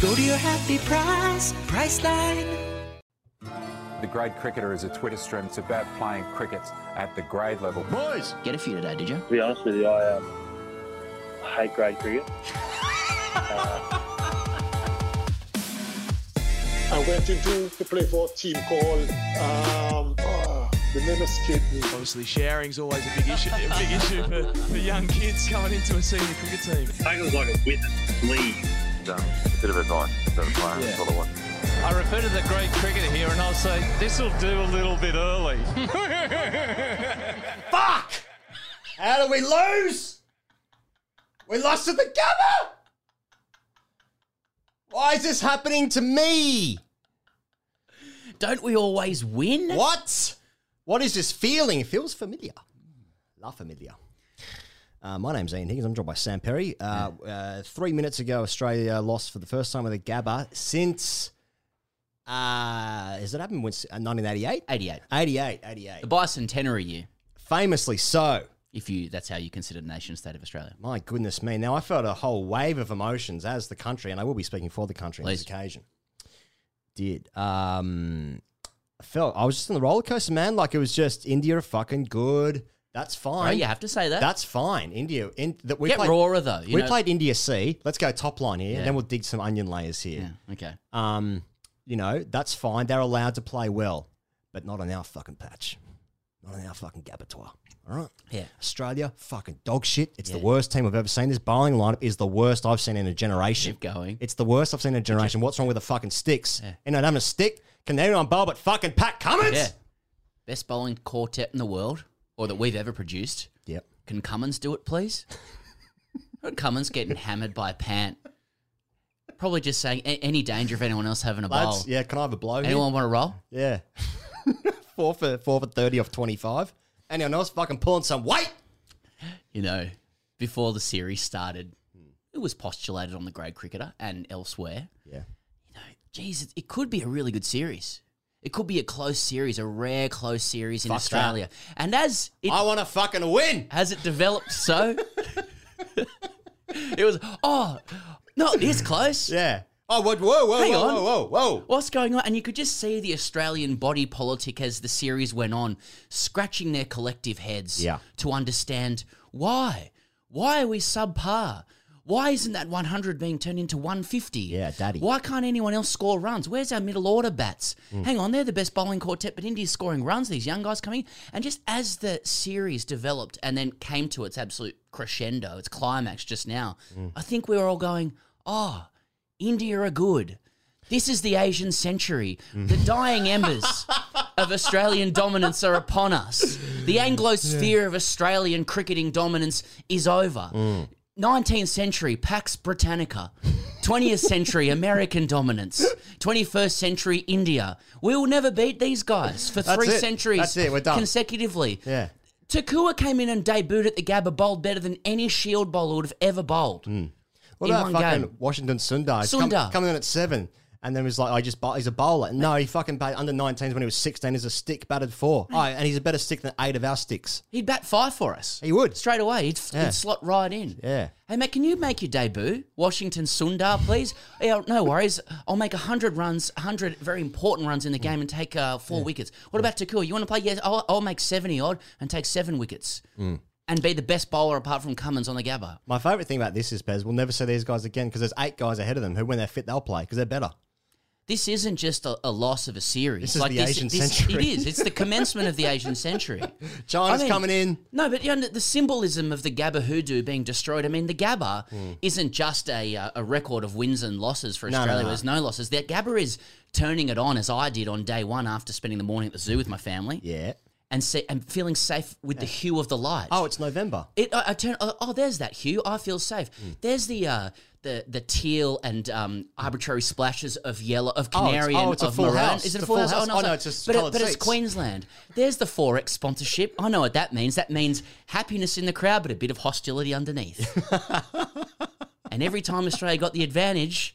Go to your happy price, Priceline. The Grade Cricketer is a Twitter stream. It's about playing cricket at the grade level. Boys, get a few today, did you? To be honest with you, I um, hate grade cricket. I went into to play for a team called um, oh, the name escaped me. Obviously, sharing's always a big issue, a big issue for, for young kids coming into a senior cricket team. Take it was like a women's league. Um, a bit of advice to the player. Yeah. Sort of one. I refer to the great cricketer here and I'll say, this will do a little bit early. Fuck! How do we lose? We lost to the Gabba! Why is this happening to me? Don't we always win? What? What is this feeling? It feels familiar. La familiar. Uh, my name's Ian Higgins. I'm joined by Sam Perry. Uh, uh, three minutes ago, Australia lost for the first time with a Gabba since. Uh, has it happened since uh, 1988? 88. 88, 88. The bicentenary year, Famously so. if you that's how you consider the nation state of Australia. My goodness me. Now, I felt a whole wave of emotions as the country, and I will be speaking for the country on this Please. occasion. Did. Um, I felt, I was just on the roller coaster, man. Like it was just India are fucking good. That's fine. Oh, you have to say that. That's fine. India. In, that we Get played, rawer though. We know. played India C. Let's go top line here, Yeah. and then we'll dig some onion layers here. Yeah. Okay. Um, you know, that's fine. They're allowed to play well, but not on our fucking patch. Not on our fucking Gabbatoir. All right. Yeah. Australia, fucking dog shit. It's the worst team I've ever seen. This bowling lineup is the worst I've seen in a generation. Keep going. It's the worst I've seen in a generation. What's wrong with the fucking sticks? You know, having a stick. Can anyone bowl but fucking Pat Cummins? Yeah. Best bowling quartet in the world, or that we've ever produced. Yep. Can Cummins do it, please? Cummins getting hammered by a pant. Probably just saying "A- any danger of anyone else having a bowl. Lads, yeah, can I have a blow here? Anyone want to roll? Yeah. four for four for thirty off twenty five. Anyone else fucking pulling some weight? You know, before the series started, it was postulated on the grade cricketer and elsewhere. Yeah. You know, geez, it, it could be a really good series. It could be a close series, a rare close series in Fuck Australia. And as it I want to fucking win. has it developed so, it was oh no, it's close. Yeah. Oh, whoa, whoa, whoa, Hang whoa, on. whoa, whoa, whoa. What's going on? And you could just see the Australian body politic as the series went on, scratching their collective heads Yeah. to understand why. Why are we subpar? Why isn't that 100 being turned into 150? Yeah, daddy. Why can't anyone else score runs? Where's our middle order bats? Mm. Hang on, they're the best bowling quartet, but India's scoring runs, these young guys coming. And just as the series developed and then came to its absolute crescendo, its climax just now, Mm. I think we were all going, oh, India are good. This is the Asian century. The dying embers of Australian dominance are upon us. The Anglo Anglosphere of Australian cricketing dominance is over. 19th century, Pax Britannica. 20th century, American dominance. 21st century, India. We will never beat these guys for That's three it. centuries That's it. We're done. consecutively. Yeah. Thakur came in and debuted at the Gabba, bowled better than any Shield bowler would have ever bowled. Hmm. What in about one fucking game. Washington Sundar? He's come- Sundar. coming in at seven, and then was like, I just he's a bowler. No, he fucking batted under 19s when he was 16 as a stick, batted four. Oh, and he's a better stick than eight of our sticks. He'd bat five for us. He would. Straight away. He'd, Yeah. he'd slot right in. Yeah. Hey, mate, can you make your debut? Washington Sundar, please? yeah, no worries. I'll make 100 runs, 100 very important runs in the game and take uh, four wickets. What about Thakur? You want to play? Yes, I'll, I'll make 70 odd and take seven wickets. Mm. And be the best bowler apart from Cummins on the Gabba. My favourite thing about this is, Pez, we'll never see these guys again because there's eight guys ahead of them who, when they're fit, they'll play because they're better. This isn't just a, a loss of a series. This is the Asian century. It is. It's the commencement of the Asian century. China's I mean, coming in. No, but you know, the symbolism of the Gabba hoodoo being destroyed. I mean, the Gabba isn't just a uh, a record of wins and losses for Hmm. No, no, Australia. no. There's no losses. The Gabba is turning it on as I did on day one after spending the morning at the zoo with my family. Yeah. And se- and feeling safe with the hue of the light. Oh, it's November. It, I, I turn. Oh, oh, there's that hue. I feel safe. Hmm. There's the uh, the the teal and um, arbitrary splashes of yellow, of Oh, it's- canary, oh, and it's a of full maroon. house. Is it a full house? Oh, no, sorry. it's just but, coloured but it's seats. Queensland. There's the Forex sponsorship. I know what that means. That means happiness in the crowd, but a bit of hostility underneath. and every time Australia got the advantage.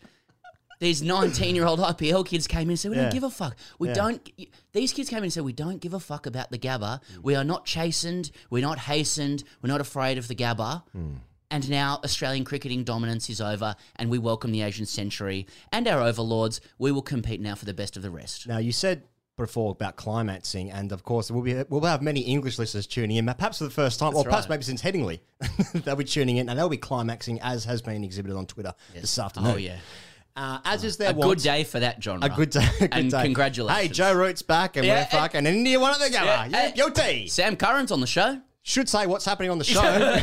These 19 year old IPL kids came in and said, We Yeah. don't give a fuck. We Yeah. don't. These kids came in and said, We don't give a fuck about the Gabba. We are not chastened. We're not hastened. We're not afraid of the Gabba. Hmm. And now Australian cricketing dominance is over, and we welcome the Asian century and our overlords. We will compete now for the best of the rest. Now, you said before about climaxing, and of course, we'll, be, we'll have many English listeners tuning in, perhaps for the first time, or perhaps right. maybe since Headingley. they'll be tuning in, and they'll be climaxing, as has been exhibited on Twitter this afternoon. Oh, yeah. Uh, as is their A want. good day for that genre. A good day. A good and day. congratulations. Hey, Joe Root's back, and Yeah, we're fucking India won at the Gabba. Yeah, Yeah, hey. guilty. Sam Curran's on the show. Should say what's happening on the show.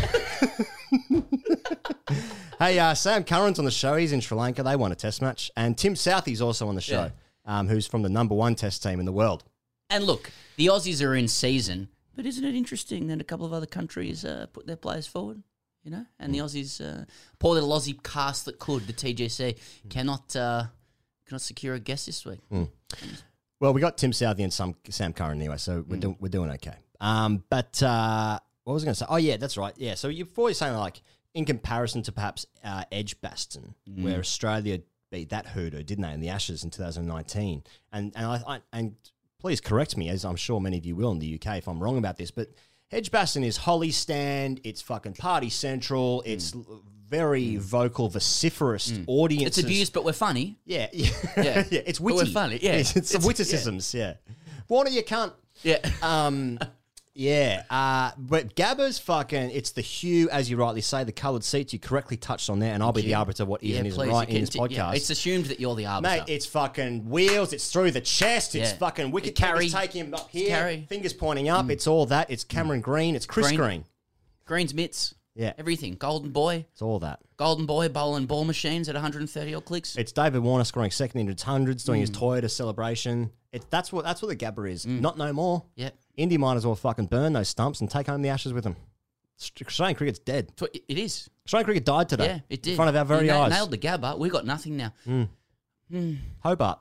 hey, uh, Sam Curran's on the show. He's in Sri Lanka. They won a test match. And Tim Southee's also on the show, um, who's from the number one test team in the world. And look, the Aussies are in season, but isn't it interesting that a couple of other countries uh, put their players forward? You know, and the Hmm. Aussies, uh, poor little Aussie cast that could, the TGC, Hmm. cannot uh, cannot secure a guest this week. Well, we got Tim Southee and some Sam Curran anyway, so we're, do, we're doing okay. Um, but uh, what was I going to say? Oh, yeah, that's right. Yeah, so you're always saying like in comparison to perhaps uh, Edgbaston, where Australia beat that hoodoo, didn't they, in the Ashes in 2019? And and I, I and please correct me, as I'm sure many of you will in the UK if I'm wrong about this, but Edgbaston is Hollies Stand, it's fucking Party Central, hmm. it's l- very hmm. vocal, vociferous hmm. audience. It's abused, but we're funny. Yeah, yeah, Yeah. yeah. It's But witty. we're funny, yeah. it's, it's, It's- witticisms. Yeah. Warner, you can't. Yeah. Um, yeah. Uh, but Gabba's fucking. It's the hue, as you rightly say, the coloured seats. You correctly touched on there, and I'll be the arbiter of what is yeah, and isn't please. right in this podcast. yeah, it's assumed that you're the arbiter. Mate, it's fucking wheels. It's through the chest. It's Yeah. fucking wicket Carry. carry. taking him up here. carry. Fingers pointing up. It's all that. It's Cameron Green. It's Chris Green. Green. Greens mitts. Yeah. Everything. Golden boy. It's all that. Golden boy bowling ball machines at 130 odd clicks. It's David Warner scoring second into hundreds, doing Mm. his Toyota celebration. It, that's what that's what the Gabba is. Not no more. Yep. Indy might as well fucking burn those stumps and take home the ashes with them. Australian cricket's dead. What- It is. Australian cricket died today. Yeah, it did. In front of our very you na- eyes. Nailed the Gabba. We got nothing now. Hobart.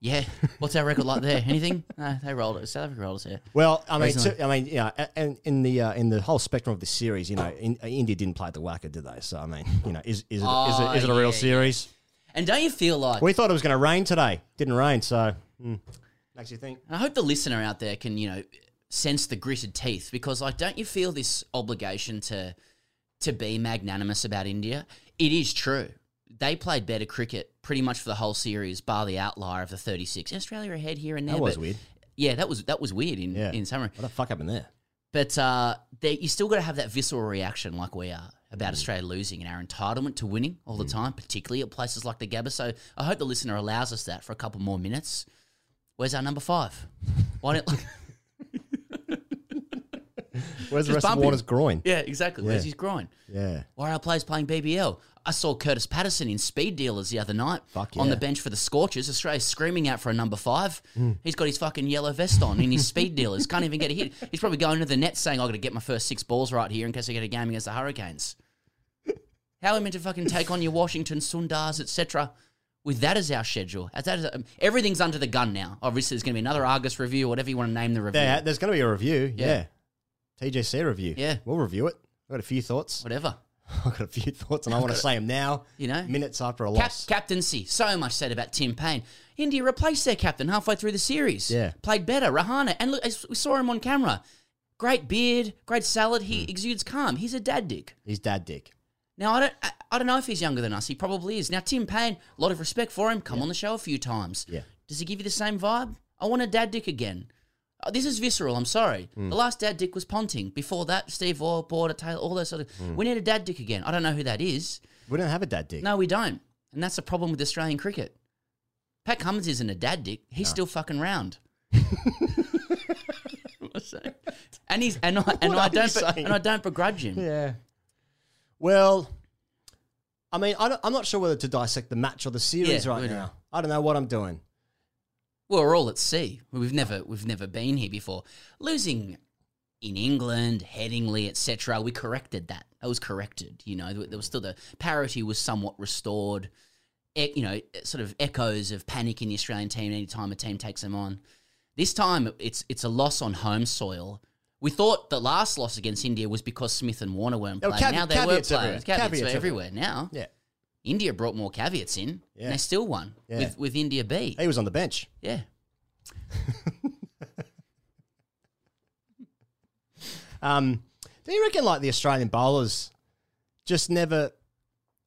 Yeah. What's our record like there? Anything? No, they rolled it. South Africa rolled us here. Well, I mean, Recently. to, I mean, yeah, a- and in the uh, in the whole spectrum of this series, you know, in, uh, India didn't play the WACA, did they? So I mean, you know, is is it, is Oh, it, is it a yeah, real yeah. series? And don't you feel like We thought it was going to rain today. Didn't rain, so mm, makes you think. I hope the listener out there can, you know, sense the gritted teeth because like don't you feel this obligation to to be magnanimous about India? It is true. They played better cricket pretty much for the whole series, bar the outlier of the 36. Australia ahead here and there. That was weird. Yeah, that was that was weird in Yeah. in summary. What the fuck happened there? But uh, they, you still got to have that visceral reaction, like we are, about Mm. Australia losing and our entitlement to winning all the time, particularly at places like the Gabba. So I hope the listener allows us that for a couple more minutes. Where's our number five? Why don't? Where's the Just rest bump of him. Warner's groin? yeah, exactly. Where's Yeah. his groin? Yeah. Why are our players playing BBL? I saw Kurtis Patterson in Speed Dealers the other night Fuck on yeah. the bench for the Scorchers. Australia's screaming out for a number five. Hmm. He's got his fucking yellow vest on in his Speed Dealers. Can't even get a hit. He's probably going to the net saying, "I've got to get my first six balls right here in case I get a game against the Hurricanes." How are we meant to fucking take on your Washington Sundars, etc. With that as our schedule, as that is, um, everything's under the gun now. Obviously, there's going to be another Argus review, whatever you want to name the review. There, there's going to be a review. Yeah. Yeah. TJC review. Yeah. We'll review it. I've got a few thoughts. Whatever. I've got a few thoughts, and I want to say them now. You know? minutes after a Cap- loss. captaincy. So much said about Tim Paine. India replaced their captain halfway through the series. Yeah. Played better. Rahane. And look, we saw him on camera. Great beard, great salad. He exudes calm. He's a dad dick. He's dad dick. Now, I don't, I, I don't know if he's younger than us. He probably is. Now, Tim Paine, a lot of respect for him. Come on the show a few times. Yeah. Does he give you the same vibe? I want a dad dick again. Uh, this is visceral. I'm sorry. Hmm. The last dad dick was Ponting. Before that, Steve Waugh, Border, Taylor, all those sort of. Hmm. We need a dad dick again. I don't know who that is. We don't have a dad dick. No, we don't. And that's the problem with Australian cricket. Pat Cummins isn't a dad dick. He's still fucking round. And he's and I and What I don't and I don't begrudge him. Yeah. Well, I mean, I I'm not sure whether to dissect the match or the series Yeah, right we now. I don't know what I'm doing. Well, we're all at sea. We've never we've never been here before. Losing in England, Headingley, etc. We corrected that. That was corrected. You know, there was still the parity was somewhat restored. E- you know, sort of echoes of panic in the Australian team anytime a team takes them on. This time, it's it's a loss on home soil. We thought the last loss against India was because Smith and Warner weren't playing. caveat- now they were playing. everywhere. Caveats, Caveats were everywhere. Now, Yeah. India brought more caveats in, Yeah. and they still won Yeah. with with India B. He was on the bench. Yeah. Um, do you reckon like the Australian bowlers just never,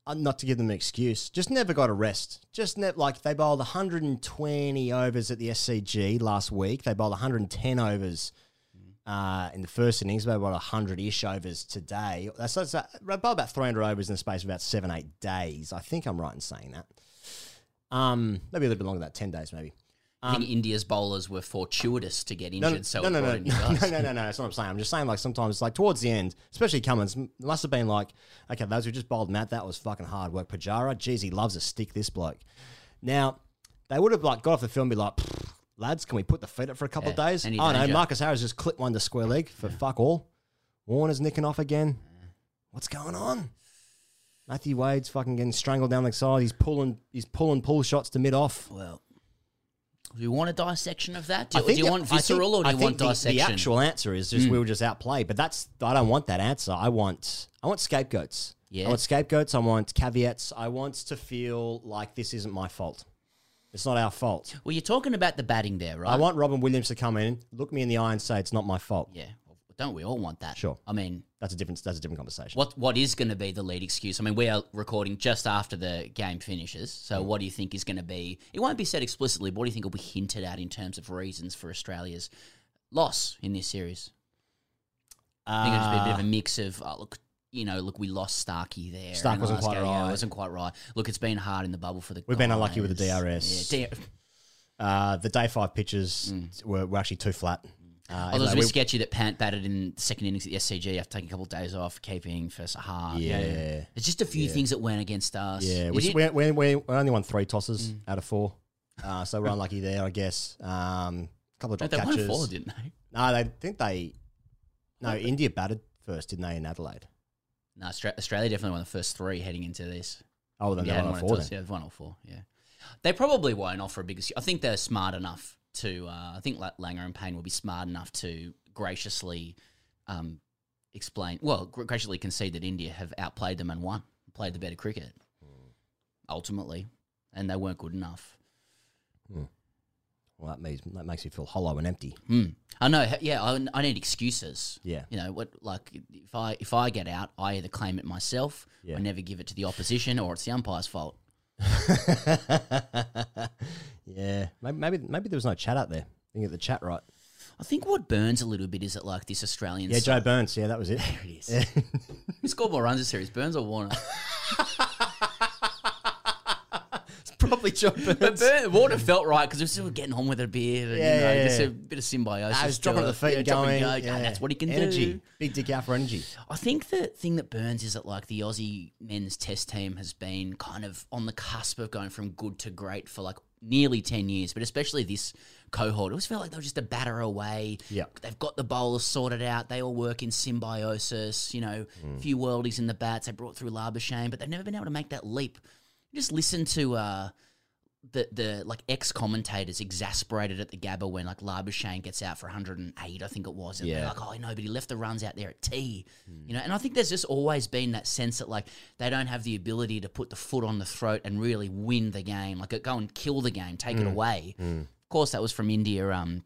uh, not to give them an excuse, just never got a rest? Just ne- like they bowled 120 overs at the SCG last week. They bowled 110 overs uh, in the first innings. They bowled 100 ish overs today. That's, that's uh, about 300 overs in the space of about seven, eight days. I think I'm right in saying that. Um, maybe a little bit longer than that, 10 days maybe. I think India's bowlers were fortuitous to get Um, No, injured, so no, no, no, no, no, no, no, no. That's what I'm saying. I'm just saying, like sometimes, like towards the end, especially Cummins, must have been like, okay, those who just bowled Matt, that was fucking hard work. Pujara, geez, he loves a stick. This bloke. Now, they would have like got off the film, and be like, "Pfft, lads, can we put the feet up for a couple of days? Oh no. Marcus Harris just clipped one to square leg for fuck all. Warner's nicking off again. What's going on? Matthew Wade's fucking getting strangled down the side. He's pulling, he's pulling pull shots to mid off. Well, do you want a dissection of that? Do, do you want I think- or do you want the, dissection? The actual answer is just Mm. we were just outplayed, but that's I don't want that answer. I want I want scapegoats. Yeah. I want scapegoats. I want caveats. I want to feel like this isn't my fault. It's not our fault. Well, you're talking about the batting there, right? I want Robin Williams to come in, look me in the eye, and say it's not my fault. Yeah, don't we all want that? Sure. I mean, That's a different. That's a different conversation. what what is going to be the lead excuse? I mean, we are recording just after the game finishes, so Mm. what do you think is going to be? It won't be said explicitly, but what do you think will be hinted at in terms of reasons for Australia's loss in this series? I think it'll just be a bit of a Uh, mix of oh, look, you know, look, we lost Starkey there. Stark wasn't quite. Yeah, right. wasn't quite right. Look, it's been hard in the bubble for the. We've been unlucky with the. DRS. Yeah, Uh, the day five pitches were, were actually too flat. Uh, Oh, it was a bit we- sketchy that Pant batted in the second innings at the SCG after taking a couple of days off, keeping for Saha. Yeah. yeah. It's just a few Yeah. things that went against us. Yeah, we, we, we, we, only won three tosses out of four, uh, so we're unlucky there, I guess. Um, couple of No, drop they won catches. four, didn't they? No, they think they. No, India batted first, didn't they, in Adelaide? No, Australia definitely won the first three heading into this. Oh, then yeah, they won all four. Then. Yeah, all four. Yeah, they probably won't offer a big. I think they're smart enough to. Uh, I think La- Langer and Paine will be smart enough to graciously um, explain. Well, gr- graciously concede that India have outplayed them and won, played the better cricket. Ultimately, and they weren't good enough. Well, that makes that makes you feel hollow and empty. Hmm. I know. Yeah, I, I need excuses. Yeah. You know what? Like if I if I get out, I either claim it myself, Yeah. I never give it to the opposition, or it's the umpire's fault. yeah, maybe, maybe maybe there was no chat out there. Didn't get the chat right. I think what burns a little bit is that like this Australian. Yeah, Joe Burns. Yeah, that was it. There it is. Yeah. Who scored more runs this series, Burns or Warner? probably Joe but. Burn, Warner felt right because we were still getting on with it a bit. And, Yeah, you know, yeah, just a bit of symbiosis. I was dropping at the feet Yeah, and going. go. yeah. That's what he can energy. do. Big dick out for energy. I think the thing that burns is that like the Aussie men's test team has been kind of on the cusp of going from good to great for like nearly 10 years, but especially this cohort. It always felt like they were just a batter away. Yeah. They've got the bowlers sorted out. They all work in symbiosis, you know, a few worldies in the bats. They brought through Labuschagne, but they've never been able to make that leap. Just listen to uh, the the like ex commentators exasperated at the Gabba when like Labuschagne gets out for 108, I think it was. And they're Yeah. like, oh no, but he left the runs out there at T. You know, and I think there's just always been that sense that like they don't have the ability to put the foot on the throat and really win the game, like go and kill the game, take it away. Of course, that was from India um,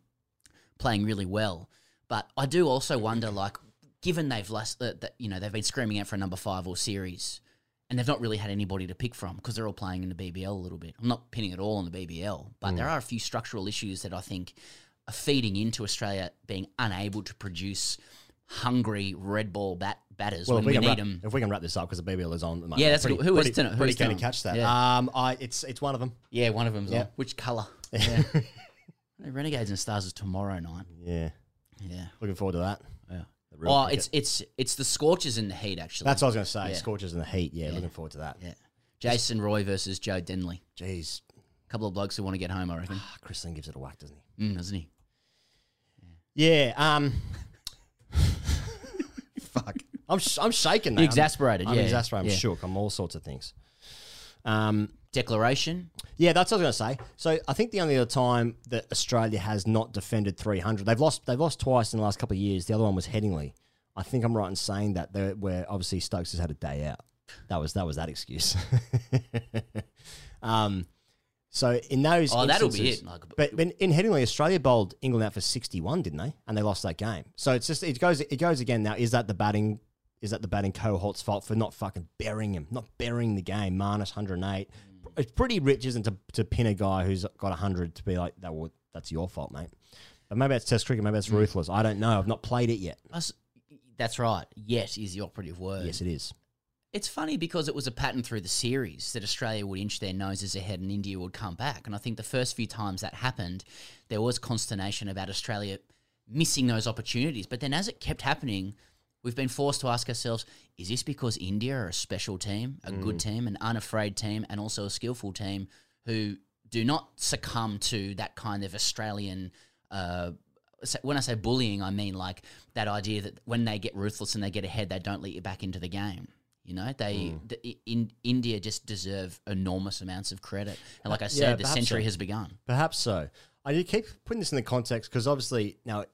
playing really well, but I do also wonder like given they've lost uh, that you know they've been screaming out for a number five or series. And they've not really had anybody to pick from because they're all playing in the BBL a little bit. I'm not pinning it all on the BBL, but there are a few structural issues that I think are feeding into Australia being unable to produce hungry red ball bat batters Well, when we, we, need wrap, them. if we can wrap this up because the BBL is on moment. Yeah, that's pretty, good. Who is pretty, tonight? Who pretty is keen to catch that. Yeah. Um, I it's it's one of them. Yeah, one of them's Yeah. on. Which colour? Yeah. Renegades and Stars is tomorrow night. Yeah, Yeah. looking forward to that. Yeah. Oh, cricket. it's it's it's the Scorchers in the heat actually. That's what I was going to say. Yeah. Scorchers in the heat. Yeah, Yeah. looking forward to that. Yeah. Jason Roy versus Joe Denley. Jeez, a couple of blokes who want to get home, I reckon. Chris Lynn gives it a whack, doesn't he? Mm, doesn't he? Yeah. Um. fuck. I'm sh- I'm shaking. You're mate. I'm- exasperated, I'm, yeah, exasperated. I'm yeah. shook. I'm all sorts of things. Um. Declaration. Yeah, that's what I was going to say. So I think the only other time that Australia has not defended 300, they've lost. They've lost twice in the last couple of years. The other one was Headingley. I think I'm right in saying that. They're, where obviously Stokes has had a day out. That was that was that excuse. um. So in those, Oh, that'll be it. Like- but when, in Headingley, Australia bowled England out for 61, didn't they? And they lost that game. So it's just it goes it goes again now. Is that the batting? Is that the batting cohort's fault for not fucking burying him, not burying the game? Minus 108. It's pretty rich, isn't it, to, to pin a guy who's got 100 to be like that. Well, that's your fault, mate. But maybe it's Test cricket. Maybe it's mm. ruthless. I don't know. I've not played it yet. Us- That's right. Yet is the operative word. Yes, it is. It's funny because it was a pattern through the series that Australia would inch their noses ahead and India would come back. And I think the first few times that happened, there was consternation about Australia missing those opportunities. But then as it kept happening, we've been forced to ask ourselves is this because India are a special team, a good team, an unafraid team, and also a skillful team who do not succumb to that kind of Australian. Uh, when I say bullying, I mean like that idea that when they get ruthless and they get ahead, they don't let you back into the game. You know, they Mm. the, in India just deserve enormous amounts of credit, and like I Yeah, said, the century so. has begun. Perhaps so. I do keep putting this in the context because obviously now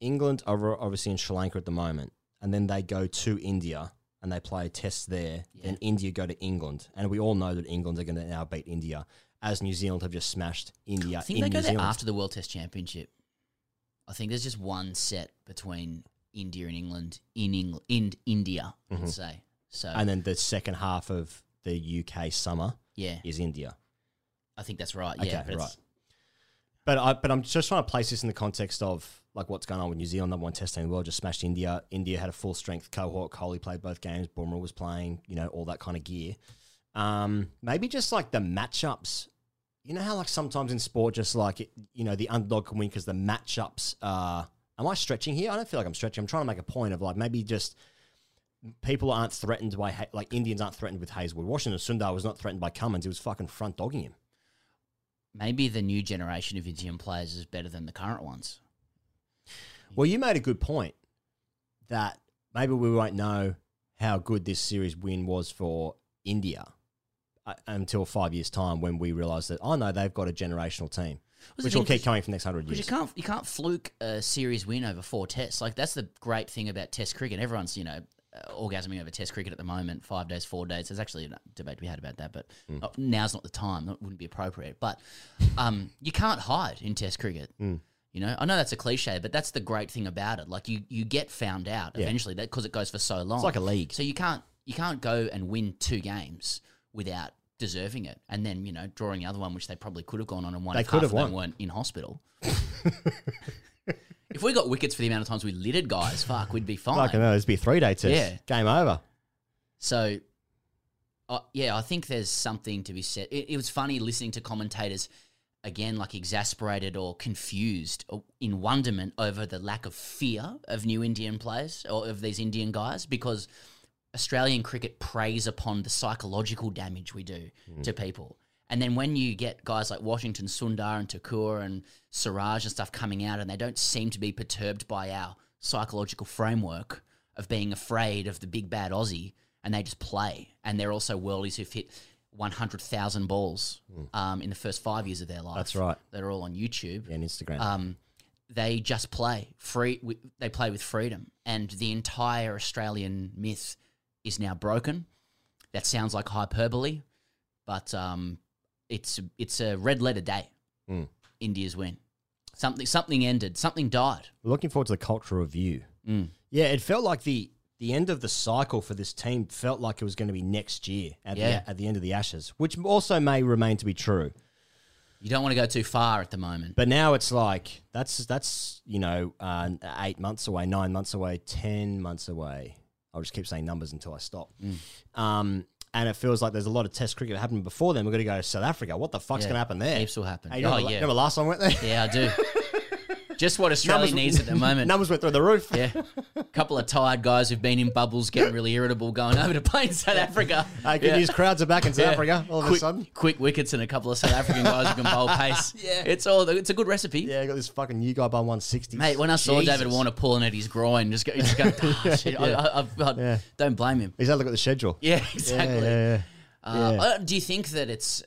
England are obviously in Sri Lanka at the moment, and then they go to India and they play a test there. Then India go to England, and we all know that England are going to now beat India, as New Zealand have just smashed India. I think in they New go there Zealand. after the World Test Championship. I think there's just one set between India and England in England in India, Mhm. let's say. So and then the second half of the UK summer, Yeah. is India. I think that's right. Okay, Yeah, but right. But I but I'm just trying to place this in the context of like what's going on with New Zealand, number one test team in the world, just smashed India. India had a full strength cohort. Kohli played both games. Bumrah was playing, you know, all that kind of gear. Um, maybe just like the matchups. You know how like sometimes in sport, just like it, you know, the underdog can win because the matchups are. Am I stretching here? I don't feel like I'm stretching. I'm trying to make a point of like maybe just people aren't threatened by like Indians aren't threatened with Hazlewood. Washington Sundar was not threatened by Cummins. He was fucking front dogging him. maybe the new generation of Indian players is better than the current ones. Well, you made a good point that maybe we won't know how good this series win was for India uh, until five years' time when we realise that, oh no, they've got a generational team, which will keep coming for the next hundred Because you years. can't you can't fluke a series win over four tests. Like that's the great thing about Test cricket. Everyone's you know uh, orgasming over Test cricket at the moment. Five days, four days. There's actually a debate to be had about that, but Mm. now's not the time. That wouldn't be appropriate. But um, you can't hide in Test cricket. Mm. You know, I know that's a cliche, but that's the great thing about it. Like you, you get found out Yeah. eventually because it goes for so long. It's like a league. So you can't you can't go and win two games without deserving it, and then you know drawing the other one, which they probably could have gone on and won. They if could have of them won. weren't in hospital. if we got wickets for the amount of times we littered guys, fuck, we'd be fine. Fucking hell, this be a three day test. Yeah. Game over. So, uh, yeah, I think there's something to be said. It, it was funny listening to commentators again, like exasperated or confused or in wonderment over the lack of fear of new Indian players or of these Indian guys because Australian cricket preys upon the psychological damage we do hmm. to people. And then when you get guys like Washington Sundar and Thakur and Siraj and stuff coming out and they don't seem to be perturbed by our psychological framework of being afraid of the big bad Aussie and they just play. And they're also worldies who've hit 100,000 balls um, in the first five years of their life. That's right. They're all on YouTube. Yeah, and Instagram. Um, they just play free. They play with freedom, and the entire Australian myth is now broken. That sounds like hyperbole, but um, it's it's a red letter day. Mm. India's win. Something something ended. Something died. Looking forward to the cultural review. Mm. Yeah, it felt like the the end of the cycle for this team felt like it was going to be next year at Yeah. the at the end of the Ashes, which also may remain to be true. You don't want to go too far at the moment. But now it's like that's that's you know uh, eight months away, nine months away, ten months away. I'll just keep saying numbers until I stop. Mm. Um, and it feels like there's a lot of Test cricket happening before then. We're going to go to South Africa. What the fuck's Yeah. going to happen there? Heaps will happen. Hey, you remember, Oh, yeah. remember last time I went there? Yeah, I do. Just what Australia Numbers- needs at the moment. Numbers went through the roof. Yeah. A couple of tired guys who've been in bubbles getting really irritable going over to play in South Africa. Hey, good Yeah. news, crowds are back in South Yeah. Africa all of quick, a sudden. Quick wickets and a couple of South African guys who can bowl pace. Yeah. It's all it's a good recipe. Yeah, I got this fucking new guy by 160. Mate, when I saw Jesus. David Warner pulling at his groin, just go, just go "Ah, shit, Yeah. I, I, I Yeah. don't blame him. He's had a look at the schedule. Yeah, exactly. Uh, Yeah. uh, do you think that it's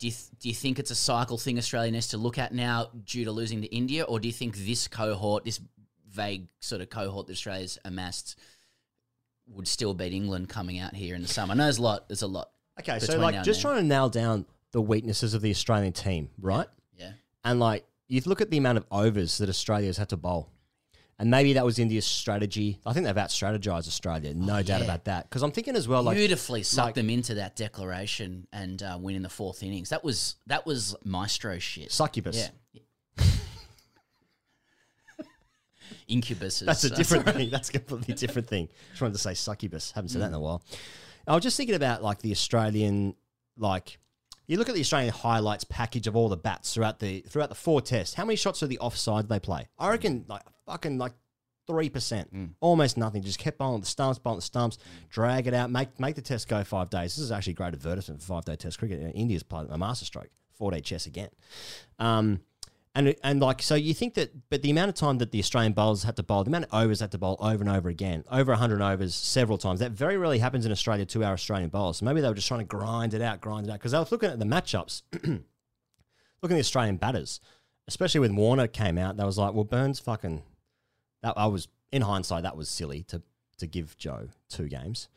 do you, th- do you think it's a cycle thing Australia needs to look at now due to losing to India, or do you think this cohort, this vague sort of cohort that Australia's amassed, would still beat England coming out here in the summer? I know there's a lot. There's a lot. Okay, so like just trying to nail down the weaknesses of the Australian team, right? Yeah. And like you look at the amount of overs that Australia's had to bowl. And maybe that was India's strategy. I think they've out strategized Australia, no doubt yeah. about that. Because I'm thinking as well, like beautifully sucked like- them into that declaration and uh, win in the fourth innings. That was that was maestro shit. Succubus. Yeah. Incubus. That's a uh, different thing. That's a completely different thing. Just wanted to say succubus. Haven't said that in Mm. a while. I was just thinking about like the Australian, like you look at the Australian highlights package of all the bats throughout the throughout the four tests. How many shots are the offside they play? I reckon like fucking like three percent, Mm. almost nothing. Just kept bowling the stumps, bowling the stumps, drag it out, make make the test go five days. This is actually a great advertisement for five day test cricket. India's played a masterstroke, four day chess again. Um, and and like so, you think that, but the amount of time that the Australian bowlers had to bowl, the amount of overs had to bowl over and over again, over hundred overs several times. That very rarely happens in Australia to our Australian bowlers. So maybe they were just trying to grind it out, grind it out. Because I was looking at the matchups, looking at the Australian batters, especially when Warner came out. That was like, well, Burns fucking. That I was in hindsight, that was silly to to give Joe two games.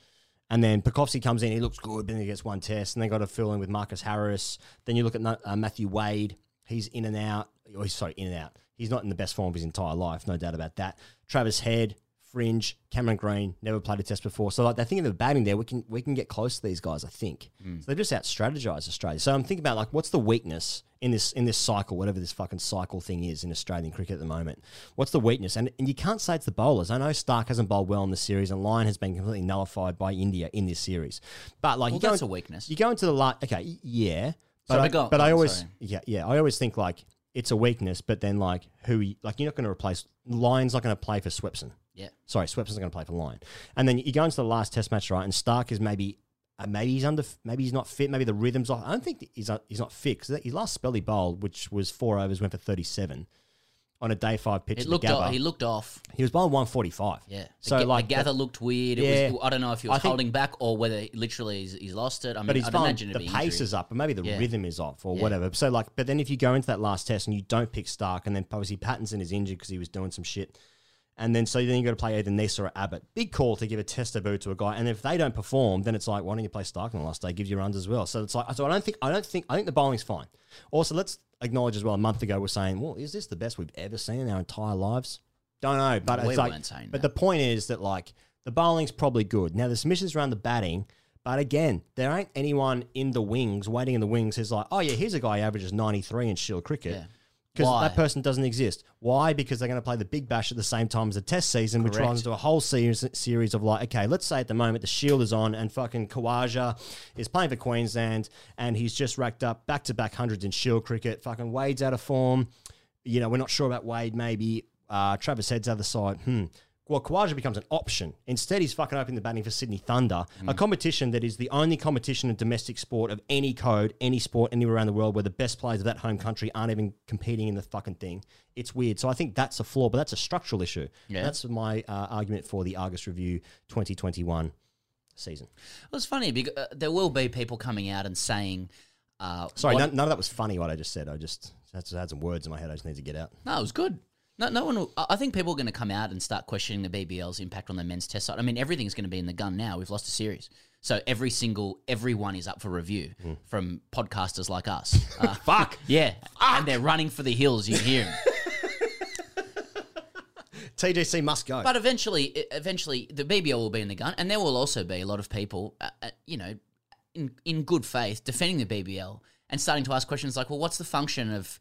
And then Pucovski comes in, he looks good, then he gets one test, and they got to fill in with Marcus Harris. Then you look at uh, Matthew Wade, he's in and out. Oh, he's sorry, in and out. He's not in the best form of his entire life, no doubt about that. Travis Head, Fringe, Cameron Green, never played a test before. So like, I think in the batting there, we can we can get close to these guys. I think hmm. so. They've just out strategized Australia. So I'm thinking about like, what's the weakness in this in this cycle, whatever this fucking cycle thing is in Australian cricket at the moment? What's the weakness? And and you can't say it's the bowlers. I know Stark hasn't bowled well in the series, and Lyon has been completely nullified by India in this series. But like, Well, you go that's in- a weakness. You go into the last. Okay, yeah. But I, but go I always sorry. yeah yeah I always think like it's a weakness, but then like who like you're not going to replace Lyon's not going to play for Swepson. Yeah. Sorry, Swepson's going to play for Lyon. And then you go into the last Test match, right? And Stark is maybe, uh, maybe he's under, maybe he's not fit. Maybe the rhythm's off. I don't think he's not, he's not fit because his last spell he bowled, which was four overs, went for thirty-seven on a day five pitch. It looked off, he looked off. He was bowling one forty-five. Yeah. So the, like the gather that- looked weird. It Yeah. was, I don't know if he was think- holding back or whether literally he's, he's lost it. I mean, but he's I'd imagine The pace injury. is up, but maybe the Yeah. rhythm is off or Yeah. whatever. So like, but then if you go into that last test and you don't pick Stark, and then obviously Pattinson is injured because he was doing some shit, and then so then you got to play either Neser or Abbott. Big call to give a test debut to a guy, and if they don't perform, then it's like, why don't you play Stark on the last day? Gives you runs as well. So it's like, so I don't think, I don't think, I think the bowling's fine. Also, let's acknowledge as well. A month ago, we're saying, well, is this the best we've ever seen in our entire lives? Don't know, but We it's like, but the point is that like the bowling's probably good. Now the submissions around the batting, but again, there ain't anyone in the wings waiting in the wings who's like, oh yeah, here's a guy who averages ninety three in Shield cricket. Yeah. Because that person doesn't exist. Why? Because they're going to play the Big Bash at the same time as the Test season, which runs into a whole series series of like, okay, let's say at the moment the Shield is on and fucking Khawaja is playing for Queensland and he's just racked up back to back hundreds in Shield cricket. Fucking Wade's out of form. You know, we're not sure about Wade. Maybe uh, Travis Head's other side. Hmm. Well, Khawaja becomes an option. Instead, he's fucking opening the batting for Sydney Thunder, a competition that is the only competition in domestic sport of any code, any sport, anywhere around the world where the best players of that home country aren't even competing in the fucking thing. It's weird. So I think that's a flaw, but that's a structural issue. Yeah. That's my uh, argument for the Argus Review 2021 season. Well, it's funny because uh, there will be people coming out and saying, uh, Sorry, what- none, none of that was funny, what I just said. I just had, had some words in my head I just need to get out. No, it was good. No, no one. Will, I think people are going to come out and start questioning the BBL's impact on the men's test side. I mean, everything's going to be in the gun now. We've lost a series, so every single everyone is up for review from podcasters like us. Uh, Fuck. yeah, and they're running for the hills. You hear. hear 'em. TGC must go. But eventually, eventually, the BBL will be in the gun, and there will also be a lot of people, uh, uh, you know, in in good faith defending the BBL and starting to ask questions like, well, what's the function of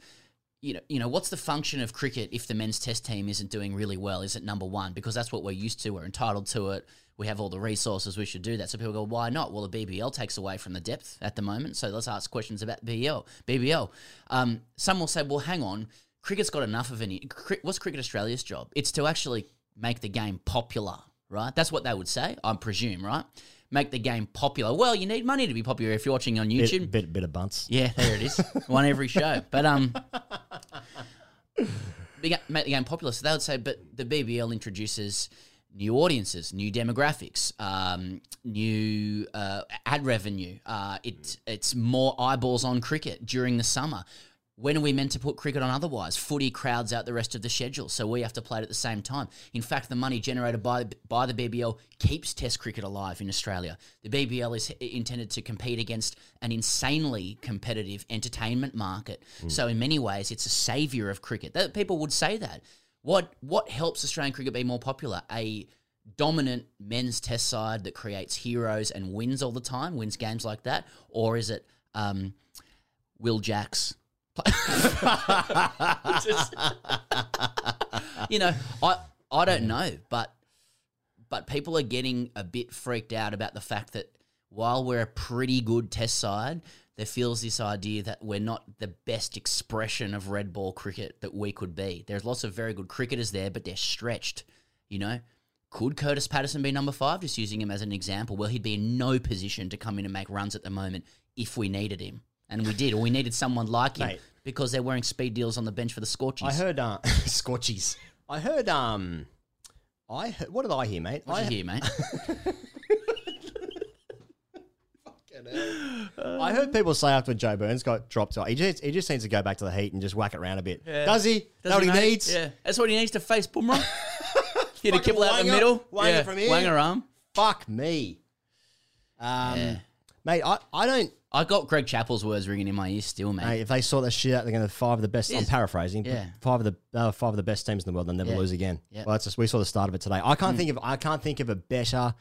you know, you know, what's the function of cricket if the men's test team isn't doing really well? Is it number one? Because that's what we're used to. We're entitled to it. We have all the resources. We should do that. So people go, why not? Well, the BBL takes away from the depth at the moment. So let's ask questions about BBL. BBL. Um, some will say, well, hang on. Cricket's got enough of any. What's Cricket Australia's job? It's to actually make the game popular, right? That's what they would say, I presume, right? Make the game popular. Well, you need money to be popular if you're watching on YouTube. Bit, bit, bit of bunts. Yeah, there it is. One every show. But um, make the game popular. So they would say, but the BBL introduces new audiences, new demographics, um, new uh, ad revenue. Uh, it it's more eyeballs on cricket during the summer. When are we meant to put cricket on otherwise? Footy crowds out the rest of the schedule, so we have to play it at the same time. In fact, the money generated by, by the BBL keeps Test cricket alive in Australia. The BBL is intended to compete against an insanely competitive entertainment market. So, in many ways, it's a saviour of cricket. That, people would say that. What, what helps Australian cricket be more popular? A dominant men's Test side that creates heroes and wins all the time, wins games like that? Or is it um, Will Jacks? Just- you know, I I don't know, but but people are getting a bit freaked out about the fact that while we're a pretty good test side, there feels this idea that we're not the best expression of red ball cricket that we could be. There's lots of very good cricketers there, but they're stretched. You know, could Kurtis Patterson be number five? Just using him as an example. Well, he'd be in no position to come in and make runs at the moment if we needed him. And we did, or we needed someone like him Mate. because they're wearing speed deals on the bench for the Scorchies. I heard uh, Scorchies. I heard um, I heard, what did I hear, mate? What'd I you hear, mate? I heard people say after Joe Burns got dropped, he just he just needs to go back to the heat and just whack it around a bit. Yeah. Does he? Know what he mate? needs? Yeah, that's what he needs to face Boomerang. Hit a Fucking kibble out the wanger- middle. wanger yeah, from here. Wanger arm. Fuck me. Um, Yeah. mate, I, I don't. I got Greg Chappell's words ringing in my ears still, man. Mate, if they sort that shit out, they're going to five of the best. I'm paraphrasing. but Yeah. Five of the uh, five of the best teams in the world. They'll never Yeah. lose again. Yeah. Well, that's just we saw the start of it today. I can't think of I can't think of a better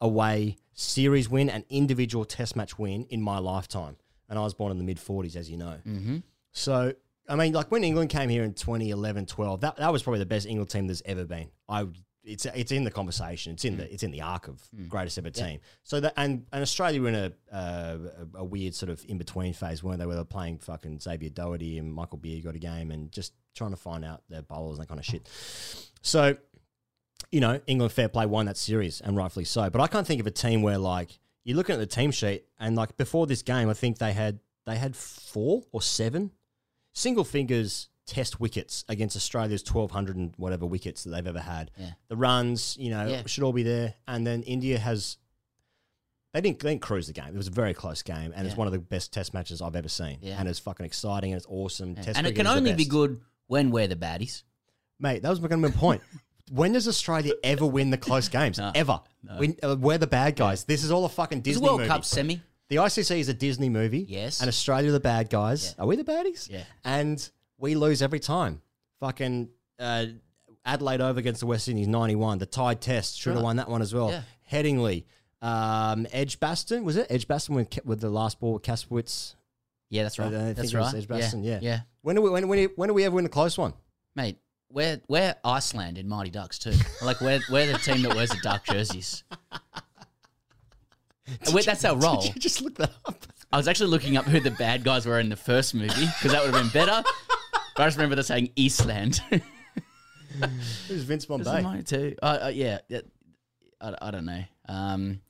away series win and individual Test match win in my lifetime. And I was born in the mid 40s, as you know. Mm-hmm. So I mean, like when England came here in 2011, 12, that, that was probably the best England team there's ever been. I it's it's in the conversation. It's in the it's in the arc of greatest ever team. So that and and Australia were in a, uh, a a weird sort of in between phase, weren't they? Where they were playing fucking Xavier Doherty and Michael Beer got a game and just trying to find out their bowlers and that kind of shit. So you know, England fair play won that series and rightfully so. But I can't think of a team where like you're looking at the team sheet and like before this game, I think they had they had four or seven single fingers test wickets against Australia's 1200 and whatever wickets that they've ever had. Yeah. The runs, you know, Yeah. should all be there. And then India has they didn't, they didn't cruise the game. It was a very close game, and it's one of the best Test matches I've ever seen. Yeah. And it's fucking exciting and it's awesome. Yeah. Test and it can only be good when we're the baddies. Mate, that was going to be my point. when does Australia ever win the close games? No, ever? We, uh, we're the bad guys. This is all a fucking Disney World movie. Cup semi. The ICC is a Disney movie. Yes. And Australia are the bad guys. Yeah. Are we the baddies? Yeah. And we lose every time. Fucking uh, Adelaide over against the West Indies, 91. The Tied Test should have Right. won that one as well. Yeah. Headingley. Um, Edgbaston, was it? Edgbaston with, with the last ball with Kaswitz. Yeah, that's I right. don't think That's it was right. Edgbaston, yeah. yeah. When do we when, when, when do we ever win a close one? Mate, we're, we're Iceland in Mighty Ducks too. like, we're, we're the team that wears the dark jerseys. And we- that's our role. Did you just look that up? I was actually looking up who the bad guys were in the first movie because that would have been better. I just remember the saying Eastland. Who's Vince Bombay? mine too. Uh, uh, yeah, yeah. I, I don't know. Um,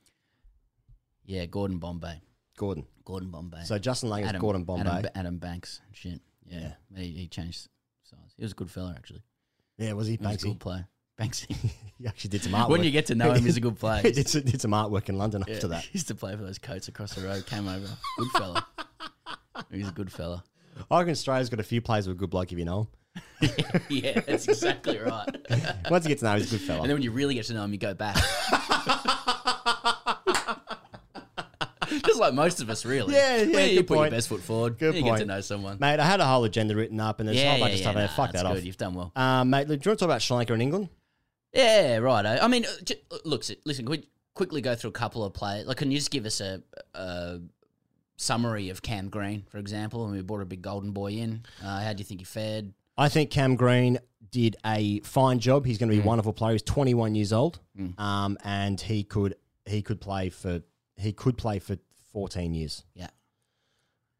yeah, Gordon Bombay. Gordon. Gordon Bombay. So Justin Lang is Gordon Bombay. Adam, Adam Banks. Shit. Yeah. He, he changed size. He was a good fella, actually. Yeah, was he He was a Banksy? good player. Banksy. he actually did some artwork. when you get to know him, he's a good player. he did, some- did some artwork in London Yeah, after that. He used to play for those coats across the road. Came over. Good fella. He's a good fella. I reckon Australia's got a few players with good bloke if you know yeah, that's exactly right. Once you get to know him, he's a good fella. And then when you really get to know him, you go back. Just like most of us, really. Yeah, yeah, Where you good put point. your best foot forward. Good you point. get to know someone. Mate, I had a whole agenda written up and there's a yeah, whole bunch yeah, of stuff. yeah, there. nah, Fuck that's that good. off. You've done well. Um, mate, look, do you want to talk about Sri Lanka and England? Yeah, right. I mean, uh, j- look, s- listen, can we quickly go through a couple of players? Like, can you just give us a, a summary of Cam Green, for example, and we brought a big golden boy in. Uh, how do you think he fared? I think Cam Green did a fine job. He's going to be a Mm. wonderful player. He's 21 years old, Mm. um, and he could he could play for he could play for 14 years. Yeah.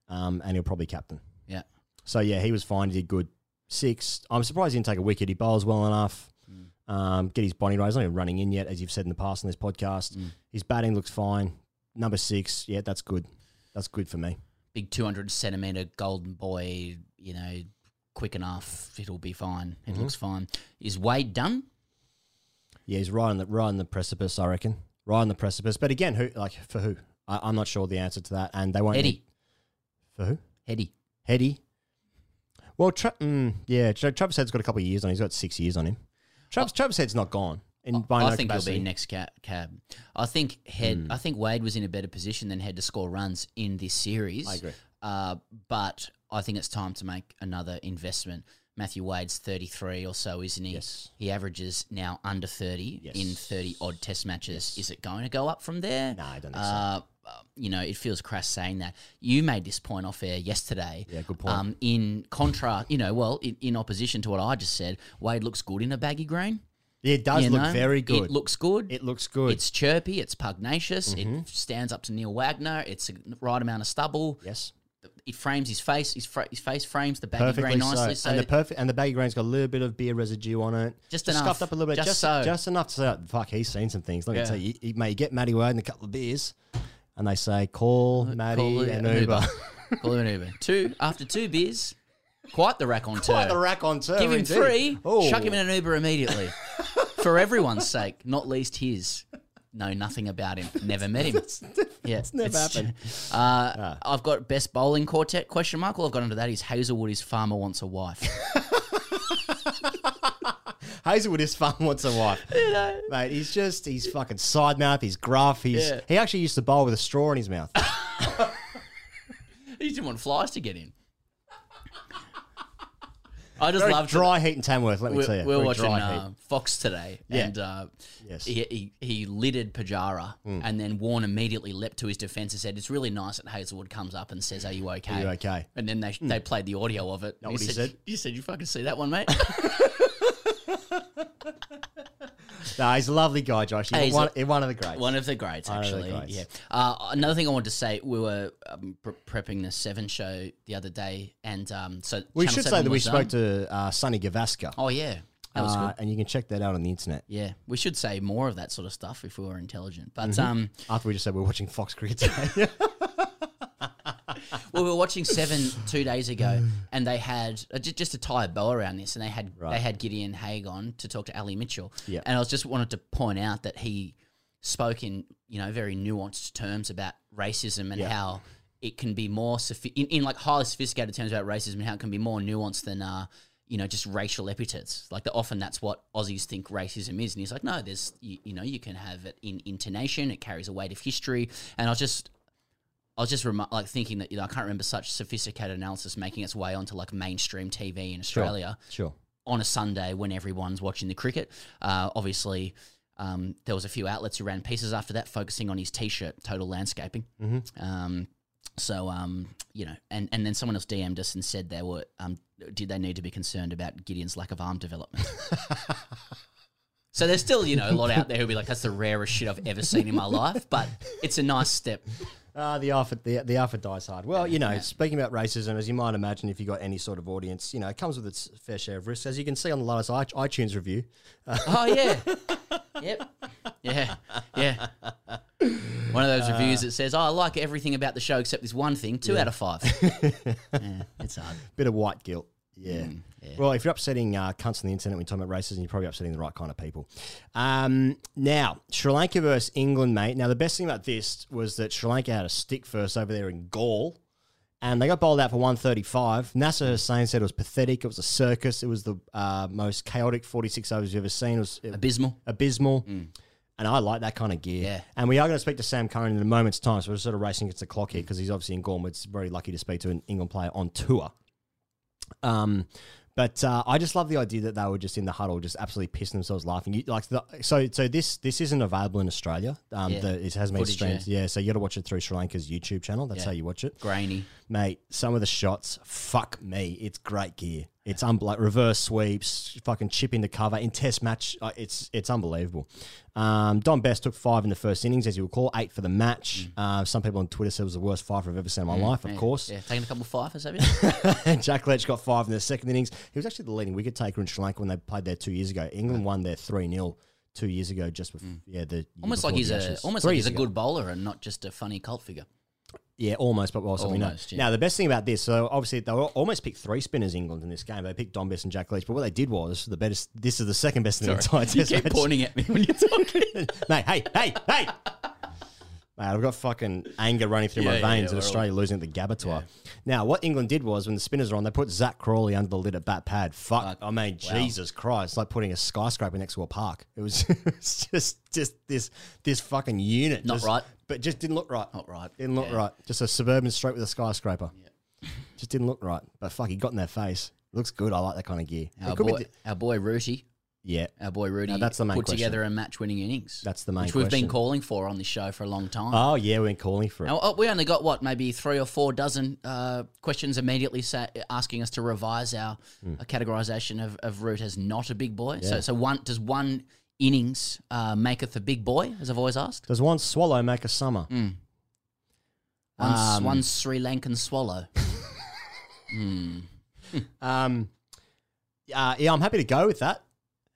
um, and he'll probably captain. Yeah. So yeah, he was fine. He did good. Six. I'm surprised he didn't take a wicket. He bowls well enough. Mm. Um, get his body right. He's not even running in yet, as you've said in the past on this podcast. Mm. His batting looks fine. Number six. Yeah, that's good. That's good for me. Big 200 centimeter golden boy, you know, quick enough. It'll be fine. It Mhm. looks fine. Is Wade done? Yeah, he's right on the right on the precipice. I reckon. Right on the precipice. But again, who like for who? I, I'm not sure the answer to that. And they won't. Eddie. For who? Heady. Heady. Well, Tra- mm, yeah, Tra- Travis Head's got a couple of years on. him. He's got six years on him. Travis, Travis Head's not gone. In, I no think capacity. he'll be next ca- cab. I think Head. Hmm. I think Wade was in a better position than Head to score runs in this series. I agree. Uh, but I think it's time to make another investment. Matthew Wade's 33 or so, isn't he? Yes. He averages now under 30 Yes. in 30 odd test matches. Is it going to go up from there? No, I don't think so. uh, You know, it feels crass saying that. You made this point off air yesterday. Yeah, good point. Um, in contrast, you know, well, in, in opposition to what I just said, Wade looks good in a baggy green. Yeah, it does You look know, very good. It looks good. It looks good. It's chirpy. It's pugnacious. It mm-hmm. stands up to Neil Wagner. It's the right amount of stubble. Yes. It frames his face. His, fra- his face frames the baggy Perfectly green nicely. so. and the perfect and the baggy grain's got a little bit of beer residue on it. Just scuffed enough. up a little bit, Just just so. just enough to say, oh, "Fuck, he's seen some things." Let me Yeah. tell you, you, mate, you get Matty Wade and a couple of beers, and they say, "Call Matty Call it an Uber." Call him an Uber. Two after two beers. Quite the rack on turn. Quite the rack on tour, Give him indeed. three. Oh. Chuck him in an Uber immediately. For everyone's sake, not least his. Know nothing about him. Never met him. yeah, it's never happened. Uh, I've got best bowling quartet question mark. All I've got under that is Hazlewood is farmer wants a wife. Hazlewood is fun wants a wife. Mate, he's just he's fucking side mouth, he's gruff, he's Yeah. he actually used to bowl with a straw in his mouth. he didn't want flies to get in. I just Very love dry heat in Tamworth, let me tell you. We're Very watching dry uh. Fox today, Yeah. and uh, Yes. he, he he littered Pujara, Mm. and then Warren immediately leapt to his defence and said, "It's really nice that Hazlewood comes up and says, are you okay?' Are you okay? And then they they played the audio of it. Know what he said? You said you fucking see that one, mate. No, he's a lovely guy, Josh. He's he's one, a- one of the greats. One of the greats, of the actually. greats. Yeah. Uh, another thing I wanted to say, we were um, pre- prepping the Seven show the other day, and um, so We Channel should 7 say that we spoke on. to uh, Sunny Gavaskar. Oh yeah, that was Uh, good. And you can check that out on the internet. Yeah, we should say more of that sort of stuff if we were intelligent. But Mhm. um, After we just said we're watching Fox Cricket today. well, we were watching Seven two days ago, and they had uh, ju- just to tie a bow around this, and they had Right. they had Gideon Haigh on to talk to Ali Mitchell. Yeah. and I was just wanted to point out that he spoke in you know very nuanced terms about racism and Yeah. how it can be more sophi- in, in like highly sophisticated terms about racism and how it can be more nuanced than uh you know just racial epithets like that often that's what Aussies think racism is and he's like no there's you, you know you can have it in intonation it carries a weight of history and I was just I was just remi- like thinking that you know I can't remember such sophisticated analysis making its way onto like mainstream TV in Australia Sure. on a Sunday when everyone's watching the cricket. Uh, obviously, um, there was a few outlets who ran pieces after that focusing on his T-shirt, Total Landscaping. Mhm. Um, so um, you know, and, and then someone else DM'd us and said they were um, did they need to be concerned about Gideon's lack of arm development? so there's still you know a lot out there who'll be like that's the rarest shit I've ever seen in my life, but it's a nice step. Uh, the alpha, the, the alpha dies hard. Well, you know, speaking about racism, as you might imagine, if you've got any sort of audience, you know, it comes with its fair share of risks. As you can see on the latest iTunes review. Oh yeah, yep, yeah, yeah. One of those reviews that says, "Oh, I like everything about the show except this one thing." Two out of five. yeah, it's hard. bit of white guilt. Yeah. Mm, yeah. Well, if you're upsetting uh, cunts on the internet when you're talking about racism, you're probably upsetting the right kind of people. Um, now, Sri Lanka versus England, mate. Now, the best thing about this was that Sri Lanka had a stick first over there in Galle, and they got bowled out for 135. Nasser Hussain said it was pathetic. It was a circus. It was the uh, most chaotic 46 overs you've ever seen. It was it- Abysmal. Abysmal. And I like that kind of gear. Yeah. And we are going to speak to Sam Curran in a moment's time. So we're sort of racing against the clock here because he's obviously in Galle. It's very lucky to speak to an England player on tour. Um, But uh, I just love the idea that they were just in the huddle, just absolutely pissing themselves laughing. You, like the, so, so this this isn't available in Australia. Um, Yeah. the, it has been Footage, streamed. Yeah. so you got to watch it through Sri Lanka's YouTube channel. That's Yeah. how you watch it. Grainy. Mate, some of the shots, fuck me, it's great gear. It's um, like reverse sweeps, fucking chip the cover in test match. Uh, it's it's unbelievable. Um, Dom Bess took five in the first innings, as you recall, eight for the match. Uh, some people on Twitter said it was the worst five I've ever seen in my Mm, life. Of yeah, course, Yeah, taking a couple of fifers, have you? Jack Leach got five in the second innings. He was actually the leading wicket taker in Sri Lanka when they played there two years ago. England won there three 0 two years ago. Just with yeah, the almost like he's a almost Three like he's a years ago. good bowler and not just a funny cult figure. Yeah, almost, but also we know. Almost, yeah. Now, the best thing about this, so obviously they were almost picked three spinners England in this game. They picked Dom Bess and Jack Leach, but what they did was the best. This is the second best in the entire you test keep match. pointing at me when you're talking. Mate, hey, hey, hey! Mate, I've got fucking anger running through Yeah, my yeah, veins yeah, at we're Australia losing at the Gabbatoir. Now, what England did was when the spinners were on, they put Zak Crawley under the lid at bat pad. Fuck, I mean. Jesus Christ, it's like putting a skyscraper next to a park. It was it's just just this this fucking unit. Not just- right. But just didn't look right. Not right. Didn't look Yeah. right. Just a suburban street with a skyscraper. Just didn't look right. But fuck, he got in their face. Looks good. I like that kind of gear. Our could be boy, di- our boy Rooty, yeah. our boy Rooty, Now, that's the main put together a match-winning innings. That's the main which we've question. been calling for on this show for a long time. Oh yeah, we've been calling for it. Now, uh, we only got what maybe three or four dozen uh, questions immediately sa- asking us to revise our uh, categorization of, of Root as not a big boy. So. So one does one innings uh, maketh a big boy, as I've always asked. Does one swallow make a summer? Mm. One, Um, one Sri Lankan swallow. Hmm. Um, uh, yeah, I'm happy to go with that.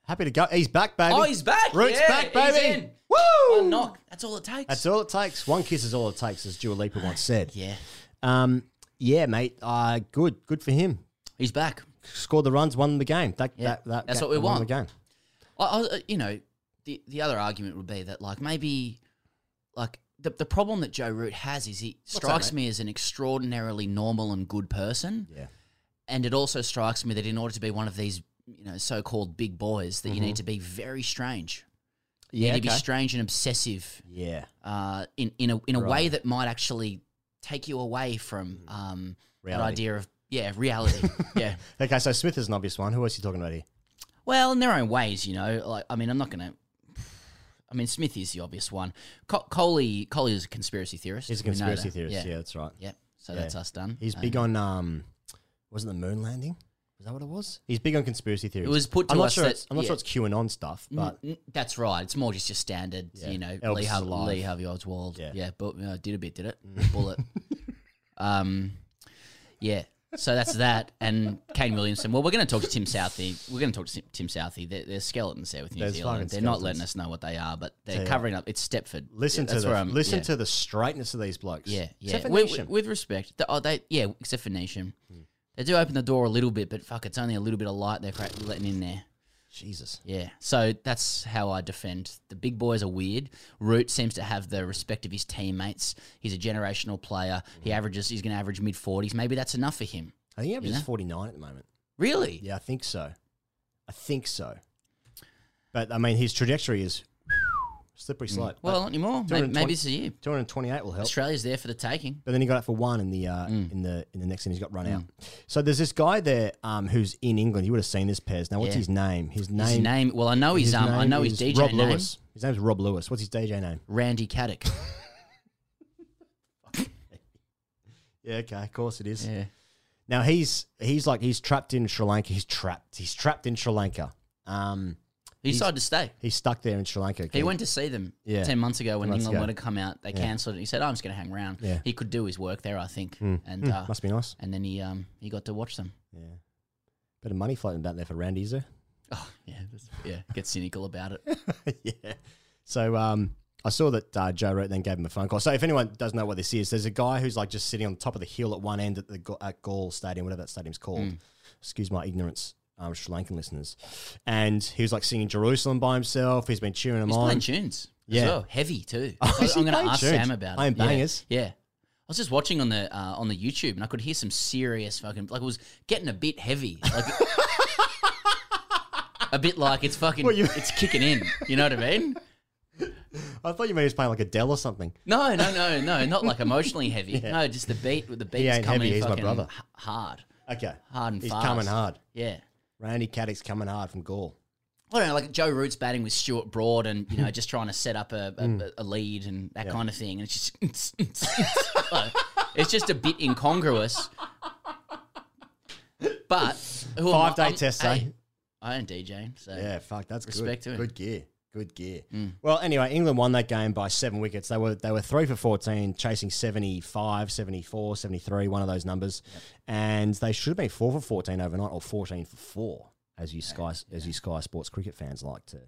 Happy to go. He's back, baby. Oh, he's back. Root's Yeah, back, baby. Woo! One knock. That's all it takes. That's all it takes. One kiss is all it takes, as Dua Lipa once said. Yeah. Um, yeah, mate. Uh, good. Good for him. He's back. Scored the runs, won the game. That, Yeah, that, that that's ga- what we won want. The game. I, I, uh, you know, the the other argument would be that like maybe like the the problem that Joe Root has is he strikes me as an extraordinarily normal and good person. Yeah. And it also strikes me that in order to be one of these, you know, so-called big boys, that you Mhm. need to be very strange. You Yeah, need to be okay. strange and obsessive. Yeah. Uh, in in a in a way Right. that might actually take you away from um that Reality. idea of yeah reality. yeah. Okay, so Smith is an obvious one. Who else are you talking about here? Well, in their own ways, you know. Like, I mean, I'm not going to. I mean, Smith is the obvious one. Co- Coley, Coley is a conspiracy theorist. He's a We know conspiracy that. theorist. Yeah, that's right. Yeah. So Yeah. that's us done. He's big on um, wasn't the moon landing? Was that what it was? He's big on conspiracy theories. was put I'm to not us sure that- it's, I'm not yeah. sure it's QAnon stuff, but N- n- that's right. It's more just your standard, Yeah. you know, Elvis Lee, is Har- alive. Lee Harvey Oswald. Yeah. Yeah, but uh, did a bit, did it? Bullet. um, yeah. So that's that. And Kane Williamson. Well, we're going to talk to Tim Southee. We're going to talk to Tim- Southee. There, there's skeletons there with New There's Zealand. They're not letting us know what they are, but they're Tell you covering up. It's Stepford. listen to that's the where I'm- listen yeah. to the straightness of these blokes. Yeah, yeah. Except for With, Nation. with- with respect, the, oh, they yeah, except for Nation, hmm. they do open the door a little bit, but fuck, it's only a little bit of light they're cra- letting in there. Jesus. Yeah, so that's how I defend. The big boys are weird. Root seems to have the respect of his teammates. He's a generational player. He mm-hmm. averages. He's going to average mid forties. Maybe that's enough for him. I think he averages know? 49 at the moment. Really? Yeah, I think so. I think so. But I mean, his trajectory is slippery slope. Well, not anymore. Maybe, 220 maybe this is a year. 228 will help. Australia's there for the taking. But then he got it for one in the uh, in the in the next inning. He's got run out. So there's this guy there um, who's in England. You would have seen this Pairs. Now, what's Yeah. his name? His name. His name. Well, I know his, um. I name know his is DJ Rob name. Lewis. His name's Rob Lewis. What's his DJ name? Randy Caddick. Yeah, okay, of course it is. yeah. Now he's he's like he's trapped in Sri Lanka. He's trapped. He's trapped in Sri Lanka. Um, He decided to stay. he's stuck there in Sri Lanka. He went to see them Yeah. 10 months ago when 10 months England ago. wanted to come out. They cancelled it. He said, oh, I'm just going to hang around. Yeah. He could do his work there, I think. Mm. And Mm, uh, must be nice. and then he um he got to watch them. Yeah, bit of money floating about there for Randy, is there? Oh, yeah. that's- Yeah. Get cynical about it. yeah. So um, I saw that uh, Joe Root then gave him a phone call. So if anyone doesn't know what this is, there's a guy who's like just sitting on the top of the hill at one end at the Ga- at Galle Stadium, whatever that stadium's called. Mm. Excuse my ignorance, um, Sri Lankan listeners. And he was like singing Jerusalem by himself. He's been cheering them He's on. playing tunes. Yeah. As well. Heavy too. Oh, is he I'm going playing to ask tunes? Sam about Playing it. Yeah. bangers? Yeah. I was just watching on the uh, on the YouTube and I could hear some serious fucking like it was getting a bit heavy. Like a bit like it's fucking What, you- it's kicking in. You know what I mean? I thought you meant he was playing like Adele or something. No, no, no, no, not like emotionally heavy. No, just the beat. The beat ain't coming heavy, he's my fucking brother. h- hard. Okay. hard and He's fast. coming hard. Yeah. Randy Caddick's coming hard from Galle. I don't know, like Joe Root's batting with Stuart Broad and, you know, just trying to set up a, a, Mm. a lead and that Yeah. kind of thing. And it's just, it's just a bit incongruous. But who am I- Five day I'm- test, hey, eh? I ain't DJing, so Yeah, fuck, that's respect good. to him. Good gear. Good gear. Mm. Well, anyway, England won that game by seven wickets. They were they were 3 for 14, chasing 75, 74, 73, one of those numbers. And they should have been 4 for 14 overnight or 14 for 4 as you Sky as you Sky Sports cricket fans like to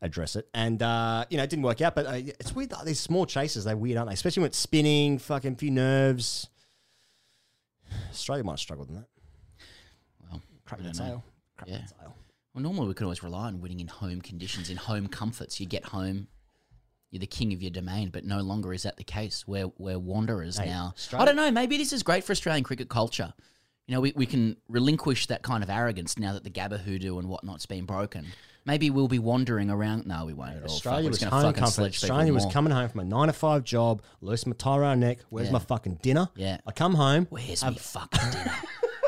address it. And uh, you know, it didn't work out, but uh, it's weird these small chases, they're weird, aren't they? Especially when it's spinning, fucking few nerves. Australia might have struggled in that. Well, Crap I the tail. Crap Yeah. the tail. Well, normally we could always rely on winning in home conditions, in home comforts. You get home, you're the king of your domain, but no longer is that the case. We're, we're wanderers Hey, now. I don't know. Maybe this is great for Australian cricket culture. You know, we, we can relinquish that kind of arrogance now that the Gabba hoodoo and whatnot's been broken. Maybe we'll be wandering around. No, we won't at all. Oh, Australia was home fucking comfort. Australia was more. coming home from a nine to five job, loose my tie around neck. Where's Yeah. my fucking dinner? Yeah. I come home. Where's have- me fucking dinner?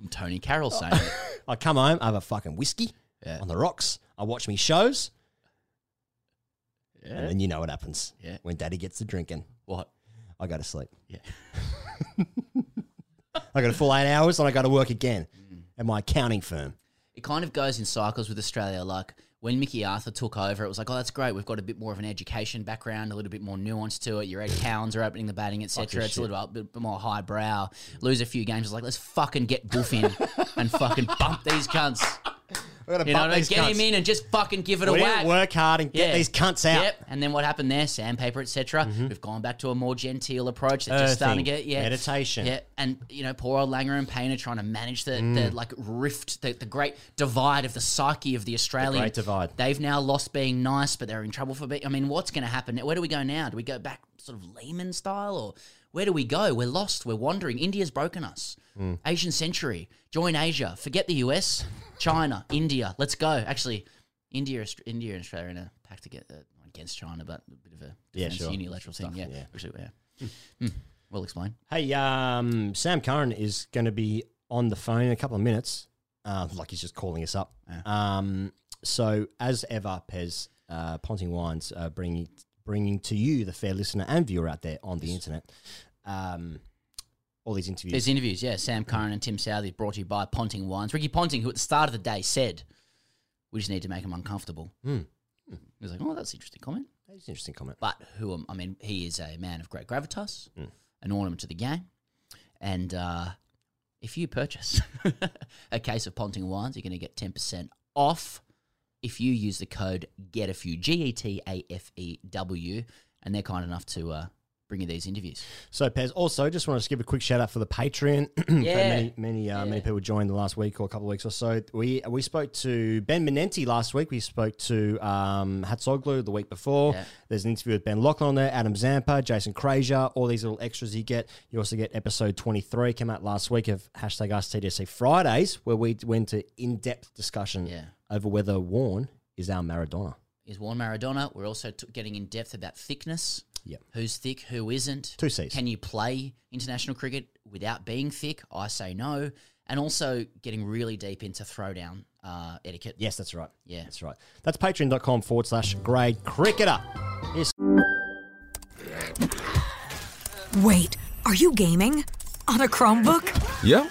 I'm Tony Carroll saying it. I come home, I have a fucking whiskey Yeah. on the rocks. I watch me shows, Yeah. and then you know what happens. Yeah. When Daddy gets to drinking, What? I go to sleep. Yeah. I got a full eight hours, and I go to work again Mm. at my accounting firm. it kind of goes in cycles with Australia. Like when Mickey Arthur took over, it was like, oh, that's great. We've got a bit more of an education background, a little bit more nuance to it. Your Ed Cowans are opening the batting, etc. It's shit. a little bit, bit more highbrow. Lose a few games, it's like let's fucking get Boof in and fucking bump these cunts. Got to You know what I mean? Get him in and just fucking give it a whack. work hard and get Yeah. these cunts out. Yep. And then what happened there? Sandpaper, etc. We've gone back to a more genteel approach. They're just starting to get yeah meditation. Yeah. And you know, poor old Langer and Paine are trying to manage the, Mm. the like rift, the, the great divide of the psyche of the Australian. great divide. They've now lost being nice, but they're in trouble for being. I mean, what's going to happen? Where do we go now? Do we go back sort of Lehmann style, or where do we go? We're lost. We're wandering. India's broken us. Mm. Asian century. Join Asia. Forget the US. China. India. Let's go. Actually, India, India, and Australia are in a pact to get uh, against China, but a bit of a Yeah, sure. unilateral thing. Yeah, yeah. Actually, yeah. Hmm. Well explained. Hey, um, Sam Curran is going to be on the phone in a couple of minutes. Uh, like he's just calling us up. Um, so as ever, Pez, uh, Ponting Wines, uh, bringing bringing to you, the fair listener and viewer out there on the internet, um, all these interviews. There's interviews, yeah. Sam Curran and Tim Southee brought to you by Ponting Wines. Ricky Ponting, who at the start of the day said, "We just need to make him uncomfortable." Hmm. He was like, "Oh, that's an interesting comment." That's an interesting comment. But who? am- I mean, he is a man of great gravitas, Mm. an ornament to the game, and uh, if you purchase a case of Ponting wines, you're going to get ten percent off if you use the code Get a Few G E T A F E W, and they're kind enough to uh, bring you these interviews. So, Pez, also just want to give a quick shout out for the Patreon. Yeah. many, many, uh, many people joined the last week or a couple of weeks or so. We we spoke to Ben Manenti last week. We spoke to um, Hatzoglou the week before. Yeah. There's an interview with Ben Laughlin on there, Adam Zampa, Jason Krejza, all these little extras you get. You also get episode 23, came out last week of hashtag Us TDSC Fridays, where we went to in depth discussion Yeah. over whether Warren is our Maradona. is Warren Maradona. We're also t- getting in depth about thickness. Yep. Who's thick? Who isn't? Two Cs. Can you play international cricket without being thick? I say no. And also getting really deep into throwdown uh, etiquette. Yes, that's right. Yeah. That's right. That's patreon.com forward slash grade cricketer. Here's Wait, are you gaming? On a Chromebook? Yep.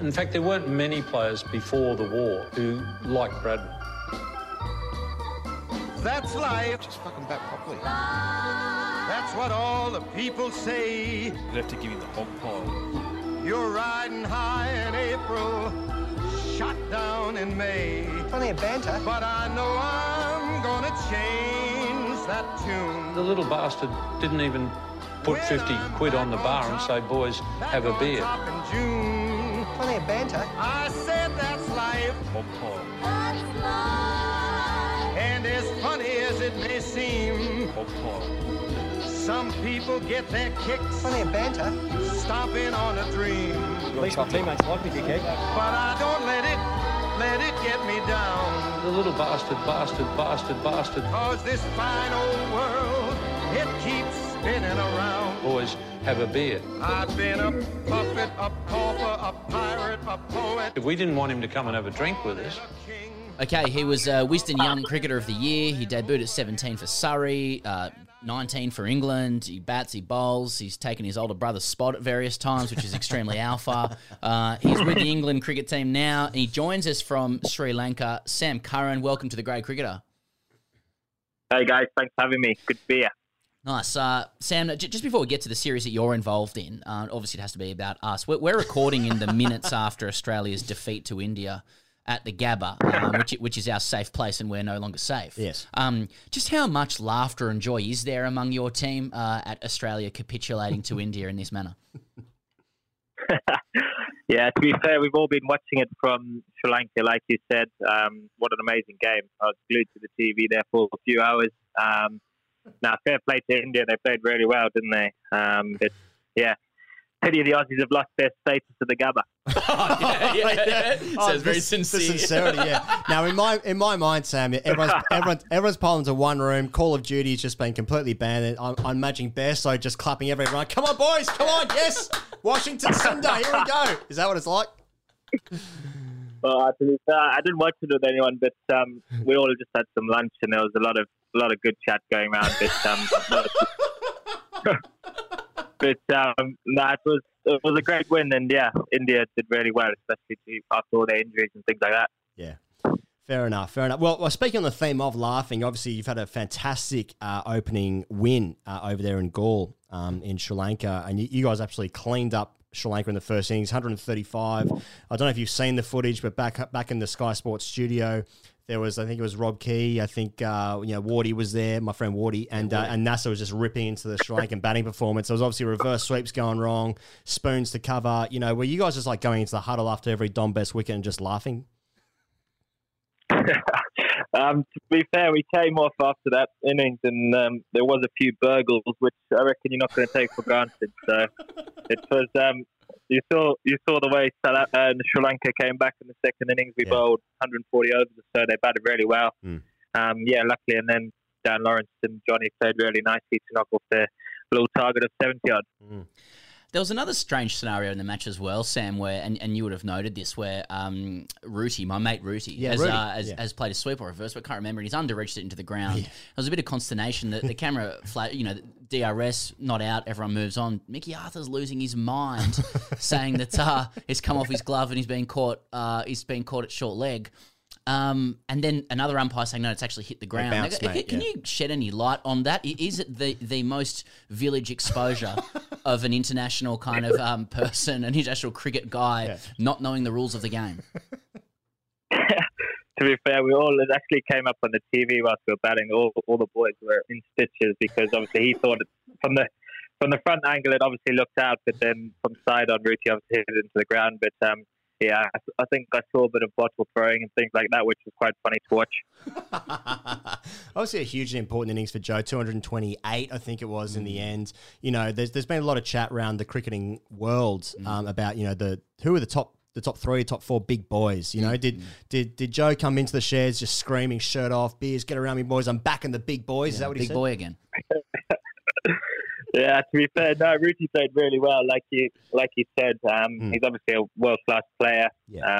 In fact, there weren't many players before the war who liked Bradman. That's life. Just fucking back properly. That's what all the people say. I'd have to give you the hog pile. You're riding high in April, shot down in May. Plenty of banter. But I know I'm gonna change that tune. The little bastard didn't even put 50 quid on the bar and say, boys, have a beer. Top in June. Plenty of banter. banter. I said that's life. And as funny as it may seem, some people get their kicks. Funny banter. Stomping on a dream. At least my teammates like me, dickhead. But I don't let it, let it get me down. The little bastard, bastard, bastard, bastard. Cause this fine old world, it keeps spinning around. Always have a beer. I've been a puppet, a pauper, a pirate, a poet. If we didn't want him to come and have a drink with us, Okay, he was uh, Wisden Young Cricketer of the Year. He debuted at 17 for Surrey, uh, 19 for England. He bats, he bowls. He's taken his older brother's spot at various times, which is extremely alpha. Uh, he's with the England cricket team now, he joins us from Sri Lanka. Sam Curran, welcome to the Grade Cricketer. Hey guys, thanks for having me. Good to be here. Nice. Uh, Sam, j- just before we get to the series that you're involved in, uh, obviously it has to be about us. We're, we're recording in the minutes after Australia's defeat to India at the Gabba, um, which, which is our safe place and we're no longer safe. Yes. Um, just how much laughter and joy is there among your team uh, at Australia capitulating to India in this manner? Yeah, to be fair, we've all been watching it from Sri Lanka, like you said. Um, what an amazing game! I was glued to the TV there for a few hours. Um, now, fair play to India; they played really well, didn't they? Um, but yeah, pity the Aussies have lost their status to the Gabba. yeah, yeah. Sounds very this- the sincere. sincerity, yeah. Now, in my in my mind, Sam, everyone's everyone, everyone's piled into one room. Call of Duty has just been completely banned. I'm, I'm imagining Bearso just clapping everyone. Come on, boys! Come on! Yes, Washington Sundar. Here we go. Is that what it's like? Well, to be fair, I didn't watch it with anyone, but um, we all just had some lunch, and there was a lot of a lot of good chat going around. But um, but um, no, it was it was a great win, and yeah, India did really well, especially after all their injuries and things like that. Yeah. Fair enough. Fair enough. Well, well, speaking on the theme of laughing, obviously you've had a fantastic uh, opening win uh, over there in Galle um, in Sri Lanka, and you, you guys absolutely cleaned up Sri Lanka in the first innings, 135. I don't know if you've seen the footage, but back back in the Sky Sports studio, there was I think it was Rob Key, I think uh, you know Wardy was there, my friend Wardy, and uh, and Nasser was just ripping into the Sri Lankan batting performance. There was obviously reverse sweeps going wrong, spoons to cover. You know, were you guys just like going into the huddle after every Dom Bess wicket and just laughing? Um, to be fair, we came off after that innings, and um, there was a few burgles, which I reckon you're not going to take for granted. So it was. Um, you saw you saw the way South, uh, Sri Lanka came back in the second innings. We bowled 140 overs, or so they batted really well. Mm. Um, yeah, luckily, and then Dan Lawrence and Johnny played really nicely to knock off their little target of 70 odd. There was another strange scenario in the match as well, Sam, where and, and you would have noted this, where um, Rooty, my mate Rooty, Yeah, has, uh, has, yeah. has played a sweep or reverse, but I can't remember. And he's underreached it into the ground. There was a bit of consternation that the camera, flat, you know, DRS not out, everyone moves on. Mickey Arthur's losing his mind, saying that uh, it's come off his glove and he's been caught. Uh, he's been caught at short leg. Um, and then another umpire saying no, it's actually hit the ground. bounced, Now, mate, can yeah. you shed any light on that? Is it the, the most village exposure of an international kind of um, person, an international cricket guy, not knowing the rules of the game? to be fair, we all it actually came up on the TV whilst we were batting. All, all the boys were in stitches because obviously he thought it, from the from the front angle it obviously looked out, but then from side on Rooty obviously hit it into the ground. But um, yeah, I, I think I saw a bit of bottle throwing and things like that, which was quite funny to watch. Obviously, a hugely important innings for Joe. 228, I think it was in Mm. the end. You know, there's there's been a lot of chat around the cricketing world Mm. um, about you know the who are the top the top three, top four big boys. You know, Mm. did did did Joe come into the shares just screaming, shirt off, beers, get around me, boys. I'm back in the big boys. Is that what he Big said? boy again. Yeah, to be fair, no, Rooty played really well. Like you, like you said, um, Hmm. he's obviously a world class player.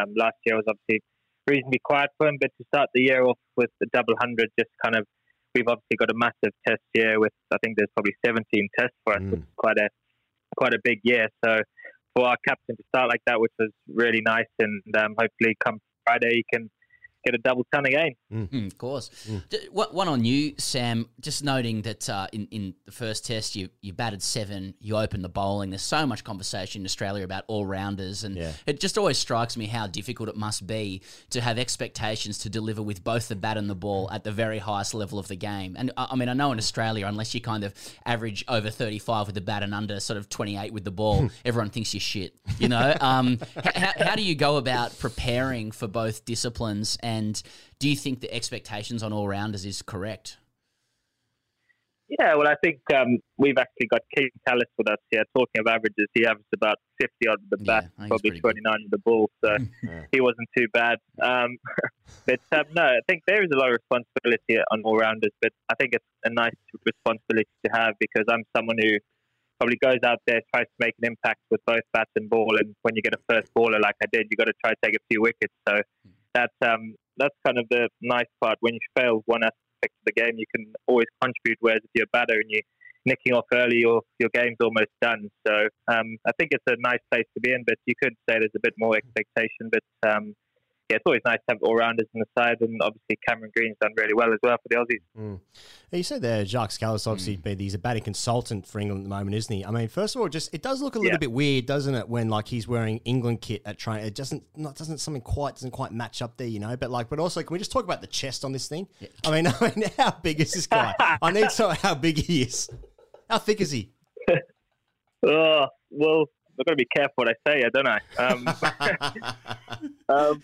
Um, last year was obviously reasonably quiet for him, but to start the year off with the double hundred, just kind of, we've obviously got a massive test year with. I think there's probably 17 tests for us. Which is quite a quite a big year. So for our captain to start like that, which was really nice, and um, hopefully come Friday he can get a double ton again. Mm, of course. D- One one on you, Sam. Just noting that uh, in in the first test, you you batted seven, you opened the bowling. There's so much conversation in Australia about all rounders, and it just always strikes me how difficult it must be to have expectations to deliver with both the bat and the ball at the very highest level of the game. And I I mean, I know in Australia, unless you kind of average over 35 with the bat and under sort of 28 with the ball, everyone thinks you're shit. You know, um, h- how, how do you go about preparing for both disciplines? And do you think the expectations on all rounders is correct? Yeah, well, I think um, we've actually got King Kallis with us here. Talking of averages, he averaged about 50 odd with the bat, probably 29 with the ball, so he wasn't too bad. Um, but um, no, I think there is a lot of responsibility on all rounders, but I think it's a nice responsibility to have because I'm someone who probably goes out there, tries to make an impact with both bat and ball, and when you get a first baller like I did, you've got to try to take a few wickets. So that's um, that's kind of the nice part. When you fail one aspect of the game, you can always contribute. Whereas if you're a batter and you're nicking off early, your your game's almost done. So um, I think it's a nice place to be in. But you could say there's a bit more expectation. But um, yeah, it's always nice to have all rounders on the side, and obviously Cameron Green's done really well as well for the Aussies. Mm. You said there, Jacques Kallis obviously been he's a batting consultant for England at the moment, isn't he? I mean, first of all, just it does look a little Yeah. bit weird, doesn't it? When like he's wearing England kit at train, it doesn't not doesn't something quite doesn't quite match up there, you know. But like, but also, can we just talk about the chest on this thing? I mean, I mean, how big is this guy? I need to know how big he is. How thick is he? Oh, well, I've got to be careful what I say, I don't I? Um, um,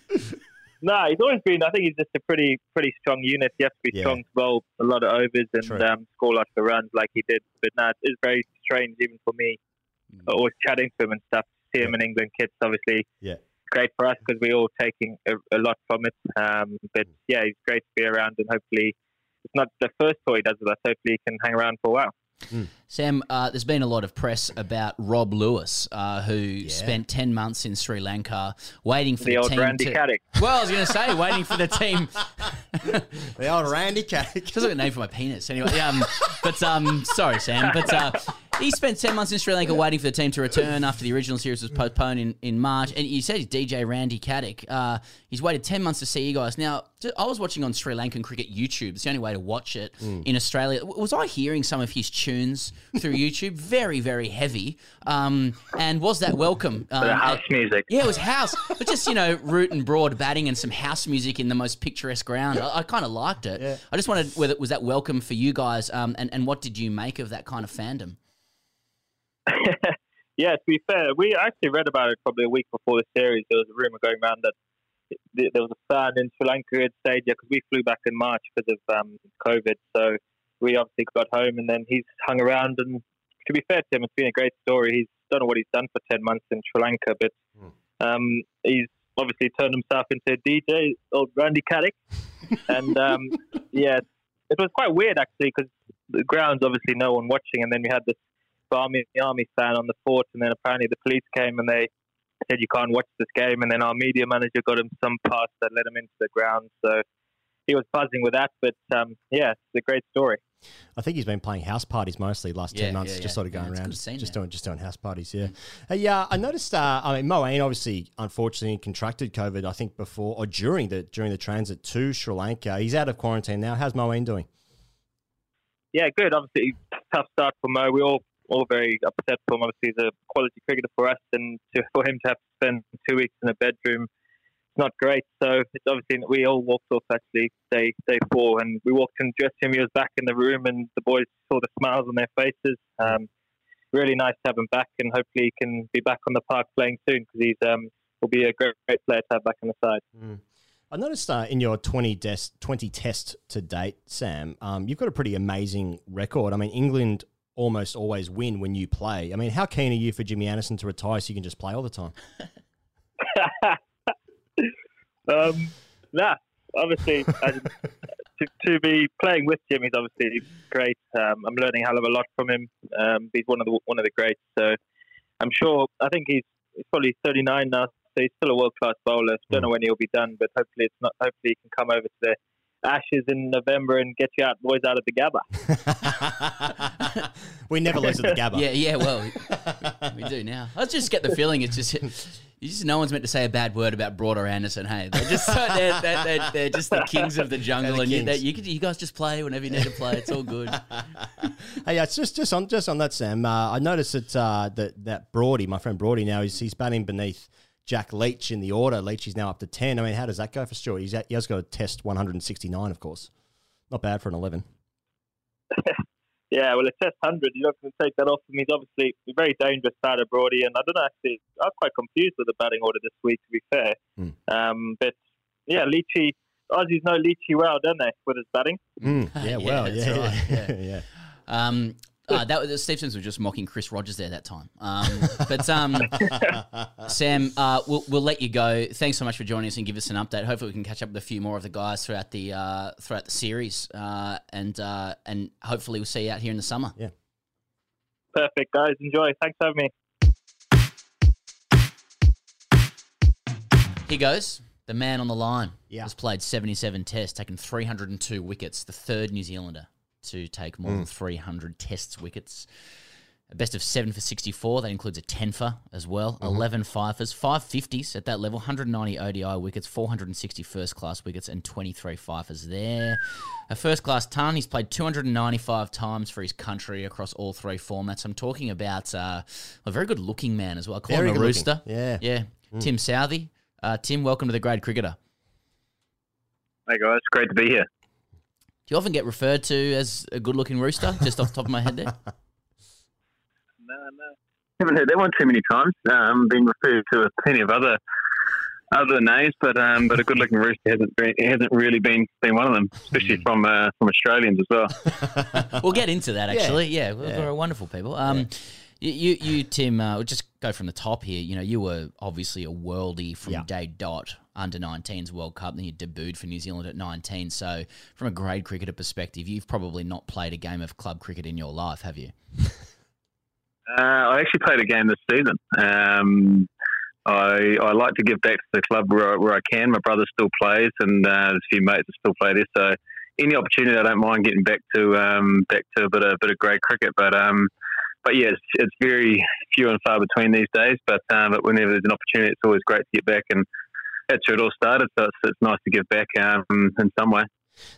no, he's always been. I think he's just a pretty pretty strong unit. You have to be Yeah. strong to bowl a lot of overs and um, score lots of runs like he did. But no, it's very strange even for me. Always chatting to him and stuff. See him in England kits, obviously. Yeah. Great for us because we're all taking a, a lot from it. Um, but yeah, he's great to be around, and hopefully, it's not the first tour he does with us. Hopefully, he can hang around for a while. Sam, uh, there's been a lot of press about Rob Lewis, uh, who spent 10 months in Sri Lanka waiting for The the, old team Randy to... Caddick. Well, I was going to say, waiting for the team... the old Randy Caddick. Sounds like a name for my penis. Anyway, um, but um, sorry, Sam. But uh, he spent 10 months in Sri Lanka waiting for the team to return after the original series was postponed in, in March. And you said he's DJ Randy Caddick. Uh, he's waited 10 months to see you guys. Now, I was watching on Sri Lankan cricket YouTube. It's the only way to watch it Mm. in Australia. Was I hearing some of his tunes through YouTube? Very, very heavy. Um, and was that welcome? Um, the house music. yeah, it was house, but just you know, root and broad batting and some house music in the most picturesque ground. I, I kind of liked it. I just wondered whether was that welcome for you guys, um, and and what did you make of that kind of fandom? Yeah, to be fair, we actually read about it probably a week before the series. There was a rumor going around that there was a fan in Sri Lanka who had stayed here because we flew back in March because of um, COVID. So we obviously got home and then he's hung around. And to be fair to him, it's been a great story. He's don't know what he's done for 10 months in Sri Lanka, but um, he's obviously turned himself into a DJ, old Randy Caddick. and um, yeah, it was quite weird actually because the ground's obviously no one watching. And then we had this army army fan on the fort, and then apparently the police came and they said you can't watch this game, and then our media manager got him some pass that let him into the ground. So he was buzzing with that, but um, yeah, it's a great story. I think he's been playing house parties mostly the last Yeah, ten months, yeah, just yeah. sort of going it's around, just, scene just doing just doing house parties. Yeah, uh, yeah. I noticed. Uh, I mean, Moeen obviously, unfortunately, contracted COVID. I think before or during the during the transit to Sri Lanka. He's out of quarantine now. How's Moeen doing? Yeah, good. Obviously, tough start for Mo. We all all very upset for him. Obviously, he's a quality cricketer for us, and to, for him to have to spend two weeks in a bedroom, it's not great. So it's obviously we all walked off actually day day four, and we walked in dressing room. He was back in the room, and the boys saw the smiles on their faces. Um, really nice to have him back, and hopefully he can be back on the park playing soon because he's um, will be a great, great player to have back on the side. I noticed uh, in your 20, des- 20 test to date, Sam, um, you've got a pretty amazing record. I mean, England almost always win when you play. I mean, how keen are you for Jimmy Anderson to retire so you can just play all the time? um, nah, obviously, as, to, to be playing with Jim is obviously great. Um, I'm learning a hell of a lot from him. Um, he's one of the one of the greats. So I'm sure. I think he's, he's probably 39 now, so he's still a world class bowler. Don't know when he'll be done, but hopefully it's not. Hopefully he can come over to the Ashes in November and get you out boys out of the Gabba. we never lose at the Gabba. Yeah, yeah. Well, we do now. I just get the feeling it's just. You just no one's meant to say a bad word about Broader Anderson. Hey, they're just they're, they're, they're, they're just the kings of the jungle, the and you, you, could- you guys just play whenever you need to play. It's all good. Hey, yeah, it's just just on just on that, Sam. Uh, I noticed that uh, that that Brody, my friend Brody, now he's he's batting beneath Jack Leach in the order. Leach is now up to ten. I mean, how does that go for Stuart? He's at, he has got a test one hundred and sixty nine, of course. Not bad for an eleven. Yeah, well, a test 100, you're not going to take that off him. He's obviously a very dangerous batter, Brody, and I don't know, actually, I was quite confused with the batting order this week, to be fair. Um, but, yeah, Leachy, Aussies know Leachy well, don't they, with his batting? Mm, yeah, well, that's yeah, right, yeah, yeah. Um, uh, that was Steve Sims was just mocking Chris Rogers there that time. Um, but um, Sam, uh, we'll, we'll let you go. Thanks so much for joining us and give us an update. Hopefully, we can catch up with a few more of the guys throughout the uh, throughout the series, uh, and uh, and hopefully we'll see you out here in the summer. Yeah. Perfect, guys. Enjoy. Thanks for having me. Here goes the man on the line. Yeah. Has played 77 tests, taken 302 wickets, the third New Zealander to take more than Mm. 300 tests wickets. A best of seven for 64. That includes a 10 for as well. Mhm. 11 fifers, five 50s at that level, 190 ODI wickets, 460 first class wickets, and 23 fifers there. A first class ton. He's played 295 times for his country across all three formats. I'm talking about uh, a very good looking man as well. I call Very him a good rooster. looking. Yeah. Yeah. Mm. Tim Southee. Uh, Tim, welcome to the Grade Cricketer. Hey, guys. Great to be here. Do you often get referred to as a good looking rooster, just off the top of my head there? No, no. Haven't heard that one too many times. Um, been referred to with plenty of other other names, but um, but a good looking rooster hasn't been, hasn't really been been one of them, especially from uh, from Australians as well. we'll get into that actually. Yeah, we're, Yeah. we're wonderful people. Um, you, you, you, Tim, uh, we'll just go from the top here. You know, you were obviously a worldie from Yeah. day dot under 19s World Cup, then you debuted for New Zealand at 19. So, from a grade cricketer perspective, you've probably not played a game of club cricket in your life, have you? Uh, I actually played a game this season. Um, I I like to give back to the club where, where I can. My brother still plays, and uh, there's a few mates that still play there. So any opportunity, I don't mind getting back to um, back to a bit of bit of grade cricket. But um, but yeah, it's, it's very few and far between these days. But um, but whenever there's an opportunity, it's always great to get back, and that's where it all started. So it's, it's nice to give back um, in some way.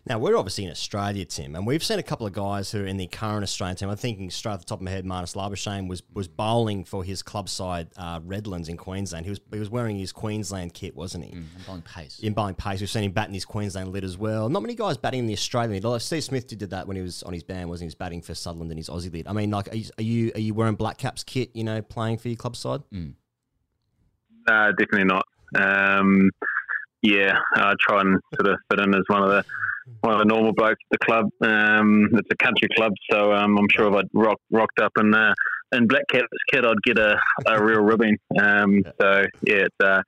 Now, we're obviously in Australia, Tim, and we've seen a couple of guys who are in the current Australian team. I'm thinking straight off the top of my head, Marnus Labuschagne was, was bowling for his club side, uh, Redlands in Queensland. He was he was wearing his Queensland kit, wasn't he? Mm, bowling pace. In bowling pace. We've seen him batting his Queensland lid as well. Not many guys batting in the Australian lid. Although Steve Smith did that when he was on his band, wasn't he? He was batting for Sutherland in his Aussie lid. I mean, like, are you are you, are you wearing Black Caps kit, you know, playing for your club side? No, definitely not. Um, yeah, I try and sort of fit in as one of the one of the normal blokes at the club. Um, it's a country club, so um, I'm sure if I'd rock, rocked up in uh, in Black Caps kit, I'd get a, a real ribbing. Um, so yeah, it's uh,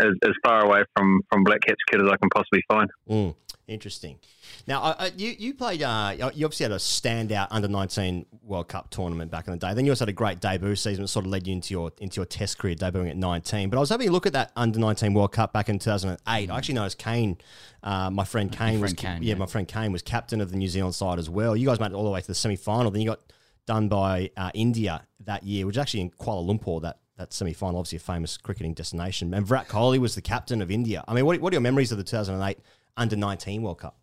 as, as far away from, from Black Caps kit as I can possibly find. Mm, interesting. Now, uh, you you played. Uh, you obviously had a standout under nineteen World Cup tournament back in the day. Then you also had a great debut season that sort of led you into your into your Test career, debuting at nineteen. But I was having a look at that under nineteen World Cup back in two thousand and eight. I actually noticed Kane, uh, my friend Kane was Kane, yeah, yeah. my friend Kane was captain of the New Zealand side as well. You guys made it all the way to the semi final. Then you got done by uh, India that year, which was actually in Kuala Lumpur. That that semi final, obviously a famous cricketing destination. And Virat Kohli was the captain of India. I mean, what, what are your memories of the two thousand and eight under nineteen World Cup?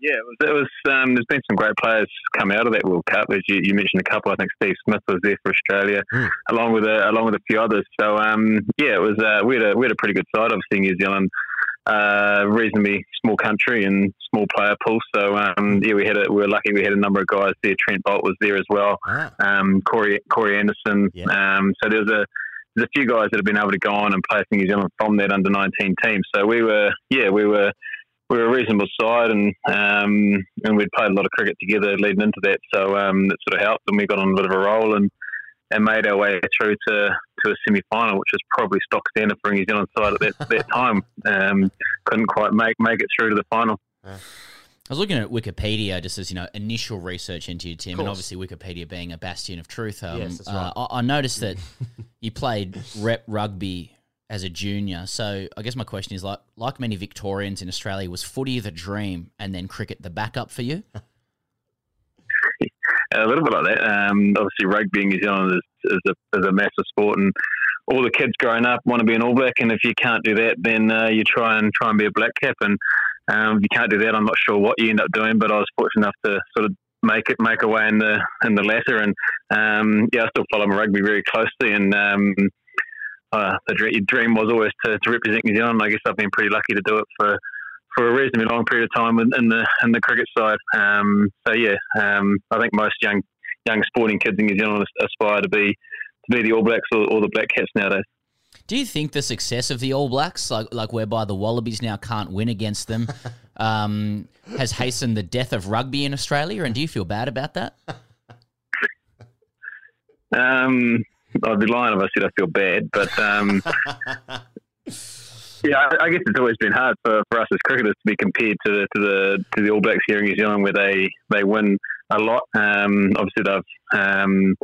Yeah, it was. It was um, there's been some great players come out of that World Cup. As you, you mentioned, a couple. I think Steve Smith was there for Australia, along with a, along with a few others. So um, yeah, it was. Uh, we had a we had a pretty good side. Obviously, New Zealand, uh, reasonably small country and small player pool. So um, yeah, we had a, we were lucky. We had a number of guys there. Trent Boult was there as well. Um, Corey Corey Anderson. Um, so there was a there's a few guys that have been able to go on and play for New Zealand from that under 19 team. So we were, yeah, we were, we were a reasonable side, and um, and we'd played a lot of cricket together leading into that. So um, that sort of helped, and we got on a bit of a roll and and made our way through to to a semi final, which was probably stock standard for New Zealand side at that that time. Um, couldn't quite make make it through to the final. I was looking at Wikipedia just as you know initial research into you, Tim, and obviously Wikipedia being a bastion of truth. Um, Yes, that's uh. I, I noticed that you played rep rugby as a junior. So I guess my question is like like many Victorians in Australia, was footy the dream and then cricket the backup for you? a little bit like that. Um, obviously, rugby in New Zealand is, is, a, is a massive sport, and all the kids growing up want to be an All Black. And if you can't do that, then uh, you try and try and be a black cap. And um, if you can't do that, I'm not sure what you end up doing. But I was fortunate enough to sort of make it make a way in the in the latter. And um, yeah, I still follow my rugby very closely. And um, uh, the dre- dream was always to, to represent New Zealand. I guess I've been pretty lucky to do it for for a reasonably long period of time in, in the in the cricket side. Um, so yeah, um, I think most young young sporting kids in New Zealand aspire to be to be the All Blacks or, or the Black Caps nowadays. Do you think the success of the All Blacks, like like whereby the Wallabies now can't win against them, um, has hastened the death of rugby in Australia? And do you feel bad about that? Um, I'd be lying if I said I feel bad, but um, yeah, I, I guess it's always been hard for, for us as cricketers to be compared to the to the to the All Blacks here in New Zealand, where they they win a lot. Um, obviously, they've um,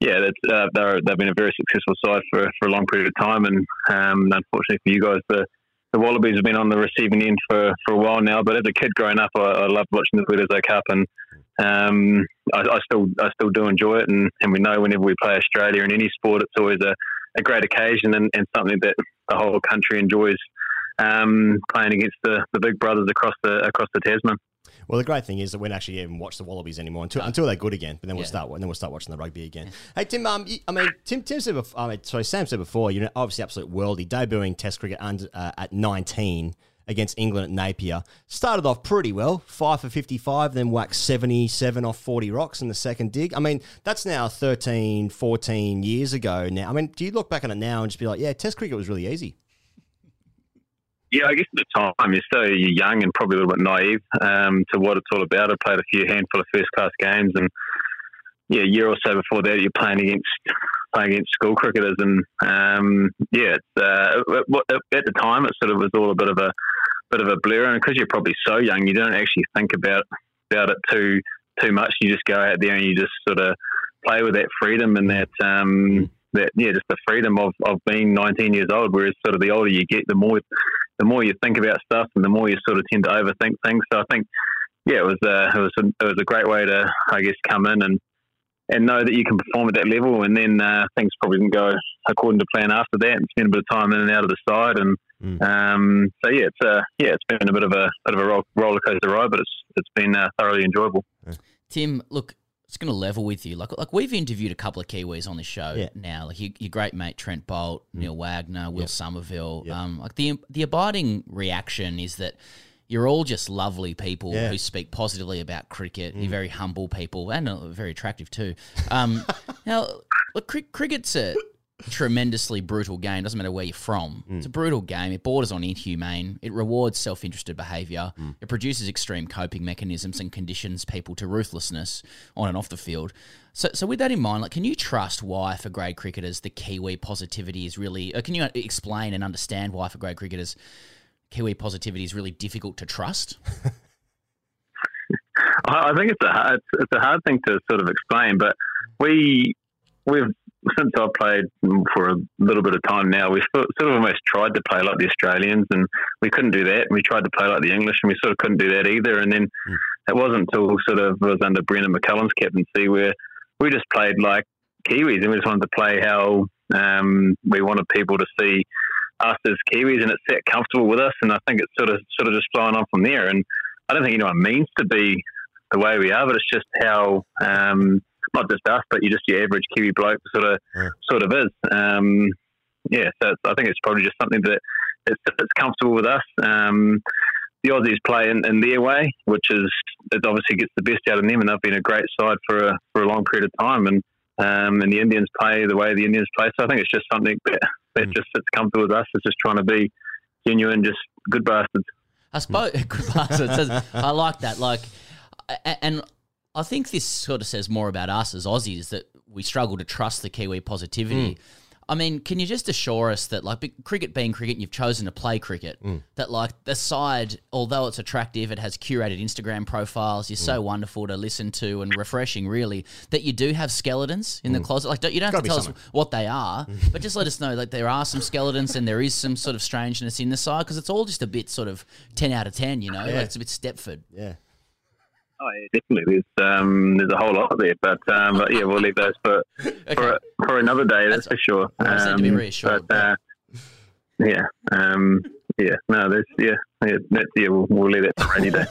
yeah, that's, uh, they're, they've been a very successful side for, for a long period of time, and um, unfortunately for you guys, the the Wallabies have been on the receiving end for, for a while now. But as a kid growing up, I, I loved watching the Bledisloe Cup, and um, I, I, still I still do enjoy it. And, and we know whenever we play Australia in any sport, it's always a, a great occasion and, and something that the whole country enjoys um, playing against the, the big brothers across the across the Tasman. Well, the great thing is that we don't actually even watch the Wallabies anymore until, until they're good again. But then we'll Yeah. start. Then we'll start watching the rugby again. Hey Tim, um, you- I mean Tim, Tim said. Before, I mean, sorry, Sam said before. You know, obviously absolute worldie debuting Test cricket under, uh, at 19 against England at Napier. Started off pretty well, five for 55, then whacked 77 off 40 rocks in the second dig. I mean, that's now 13, 14 years ago now. I mean, do you look back on it now and just be like, yeah, Test cricket was really easy? Yeah, I guess at the time you're so young and probably a little bit naive um, to what it's all about. I played a few handful of first class games, and yeah, a year or so before that, you're playing against playing against school cricketers, and um, yeah, uh, at the time it sort of was all a bit of a bit of a blur, and because you're probably so young, you don't actually think about about it too too much. You just go out there and you just sort of play with that freedom and that um, that yeah, just the freedom of, of being 19 years old. Whereas sort of the older you get, the more the more you think about stuff and the more you sort of tend to overthink things. So I think yeah, it was uh, it was a, it was a great way to I guess come in and and know that you can perform at that level, and then uh, things probably didn't go according to plan after that, and spend a bit of time in and out of the side, and um, so yeah, it's uh, yeah, it's been a bit of a bit of a roll, roller coaster ride, but it's it's been uh, thoroughly enjoyable. Tim, look, it's going to level with you. Like, like we've interviewed a couple of Kiwis on the show Yeah. now. Like your, your great mate Trent Boult, Neil Wagner, Will Yep. Somerville. Um, like the the abiding reaction is that you're all just lovely people Yeah. who speak positively about cricket. You're very humble people and uh, very attractive too. Um, now, look, cri- cricket's a tremendously brutal game. Doesn't matter where you're from. It's a brutal game. It borders on inhumane. It rewards self-interested behaviour. It produces extreme coping mechanisms and conditions people to ruthlessness on and off the field. So, so with that in mind, like, can you trust why for grade cricketers the Kiwi positivity is really? Uh, can you explain and understand why for grade cricketers Kiwi positivity is really difficult to trust? I think it's a hard, it's, it's a hard thing to sort of explain, but we we've since I've played for a little bit of time now, we've sort of almost tried to play like the Australians, and we couldn't do that. And we tried to play like the English, and we sort of couldn't do that either. And then it wasn't until sort of it was under Brendon McCullum's captaincy where we just played like Kiwis, and we just wanted to play how um, we wanted people to see us as Kiwis, and it sat comfortable with us. And I think it's sort of sort of just flowing on from there. And I don't think anyone means to be the way we are, but it's just how um, not just us, but you just your average Kiwi bloke sort of sort of is. Um, yeah, so it's, I think it's probably just something that it's, it's comfortable with us. Um, the Aussies play in, in their way, which is it obviously gets the best out of them, and they've been a great side for a for a long period of time. And um, and the Indians play the way the Indians play. So I think it's just something that, that just sits comfortable with us. It's just trying to be genuine, just good bastards. I suppose good bastard says I like that. Like, and I think this sort of says more about us as Aussies that we struggle to trust the Kiwi positivity. I mean, can you just assure us that, like, cricket being cricket, and you've chosen to play cricket, Mm. that, like, the side, although it's attractive, it has curated Instagram profiles, you're Mm. so wonderful to listen to and refreshing, really, that you do have skeletons in the closet. Like, don't, you don't have Mm. Gotta to tell us what they are, but just let us know, like, there are some skeletons and there is some sort of strangeness in the side because it's all just a bit sort of 10 out of 10, you know? Yeah. Like, it's a bit Stepford. Yeah. Oh, yeah, definitely. There's um, there's a whole lot there, but um, but yeah, we'll leave those for for, for another day. That's, for sure. I just to be Um, reassured. But, uh, yeah, um, yeah, no, there's yeah, yeah, that's, yeah. We'll, we'll leave that for rainy day.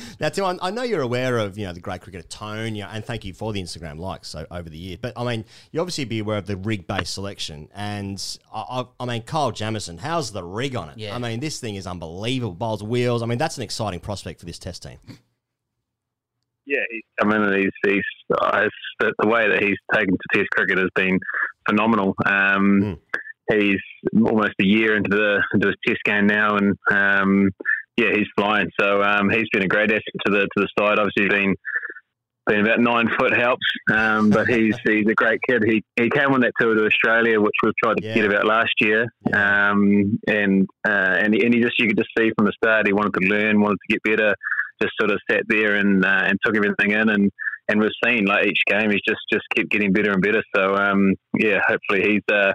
Now, Tim, I, I know you're aware of you know the great cricketer Tone, you know, and thank you for the Instagram likes so, over the year. But I mean, you obviously be aware of the rig-based selection, and I, I, I mean, Kyle Jamieson, how's the rig on it? Yeah. I mean, this thing is unbelievable. Bowls wheels. I mean, that's an exciting prospect for this Test team. Yeah, he's come in and he's, he's uh, the, the way that he's taken to Test cricket has been phenomenal. Um, He's almost a year into the into his Test game now, and um, yeah, he's flying. So um, he's been a great asset to the to the side. Obviously, been been about nine foot helps, um, but he's he's a great kid. He he came on that tour to Australia, which we've tried to Yeah. get about last year, um, and uh, and and he just you could just see from the start he wanted to learn, wanted to get better. Just sort of sat there and uh, and took everything in, and and we've seen like each game he's just just kept getting better and better. So um, yeah, hopefully he's uh,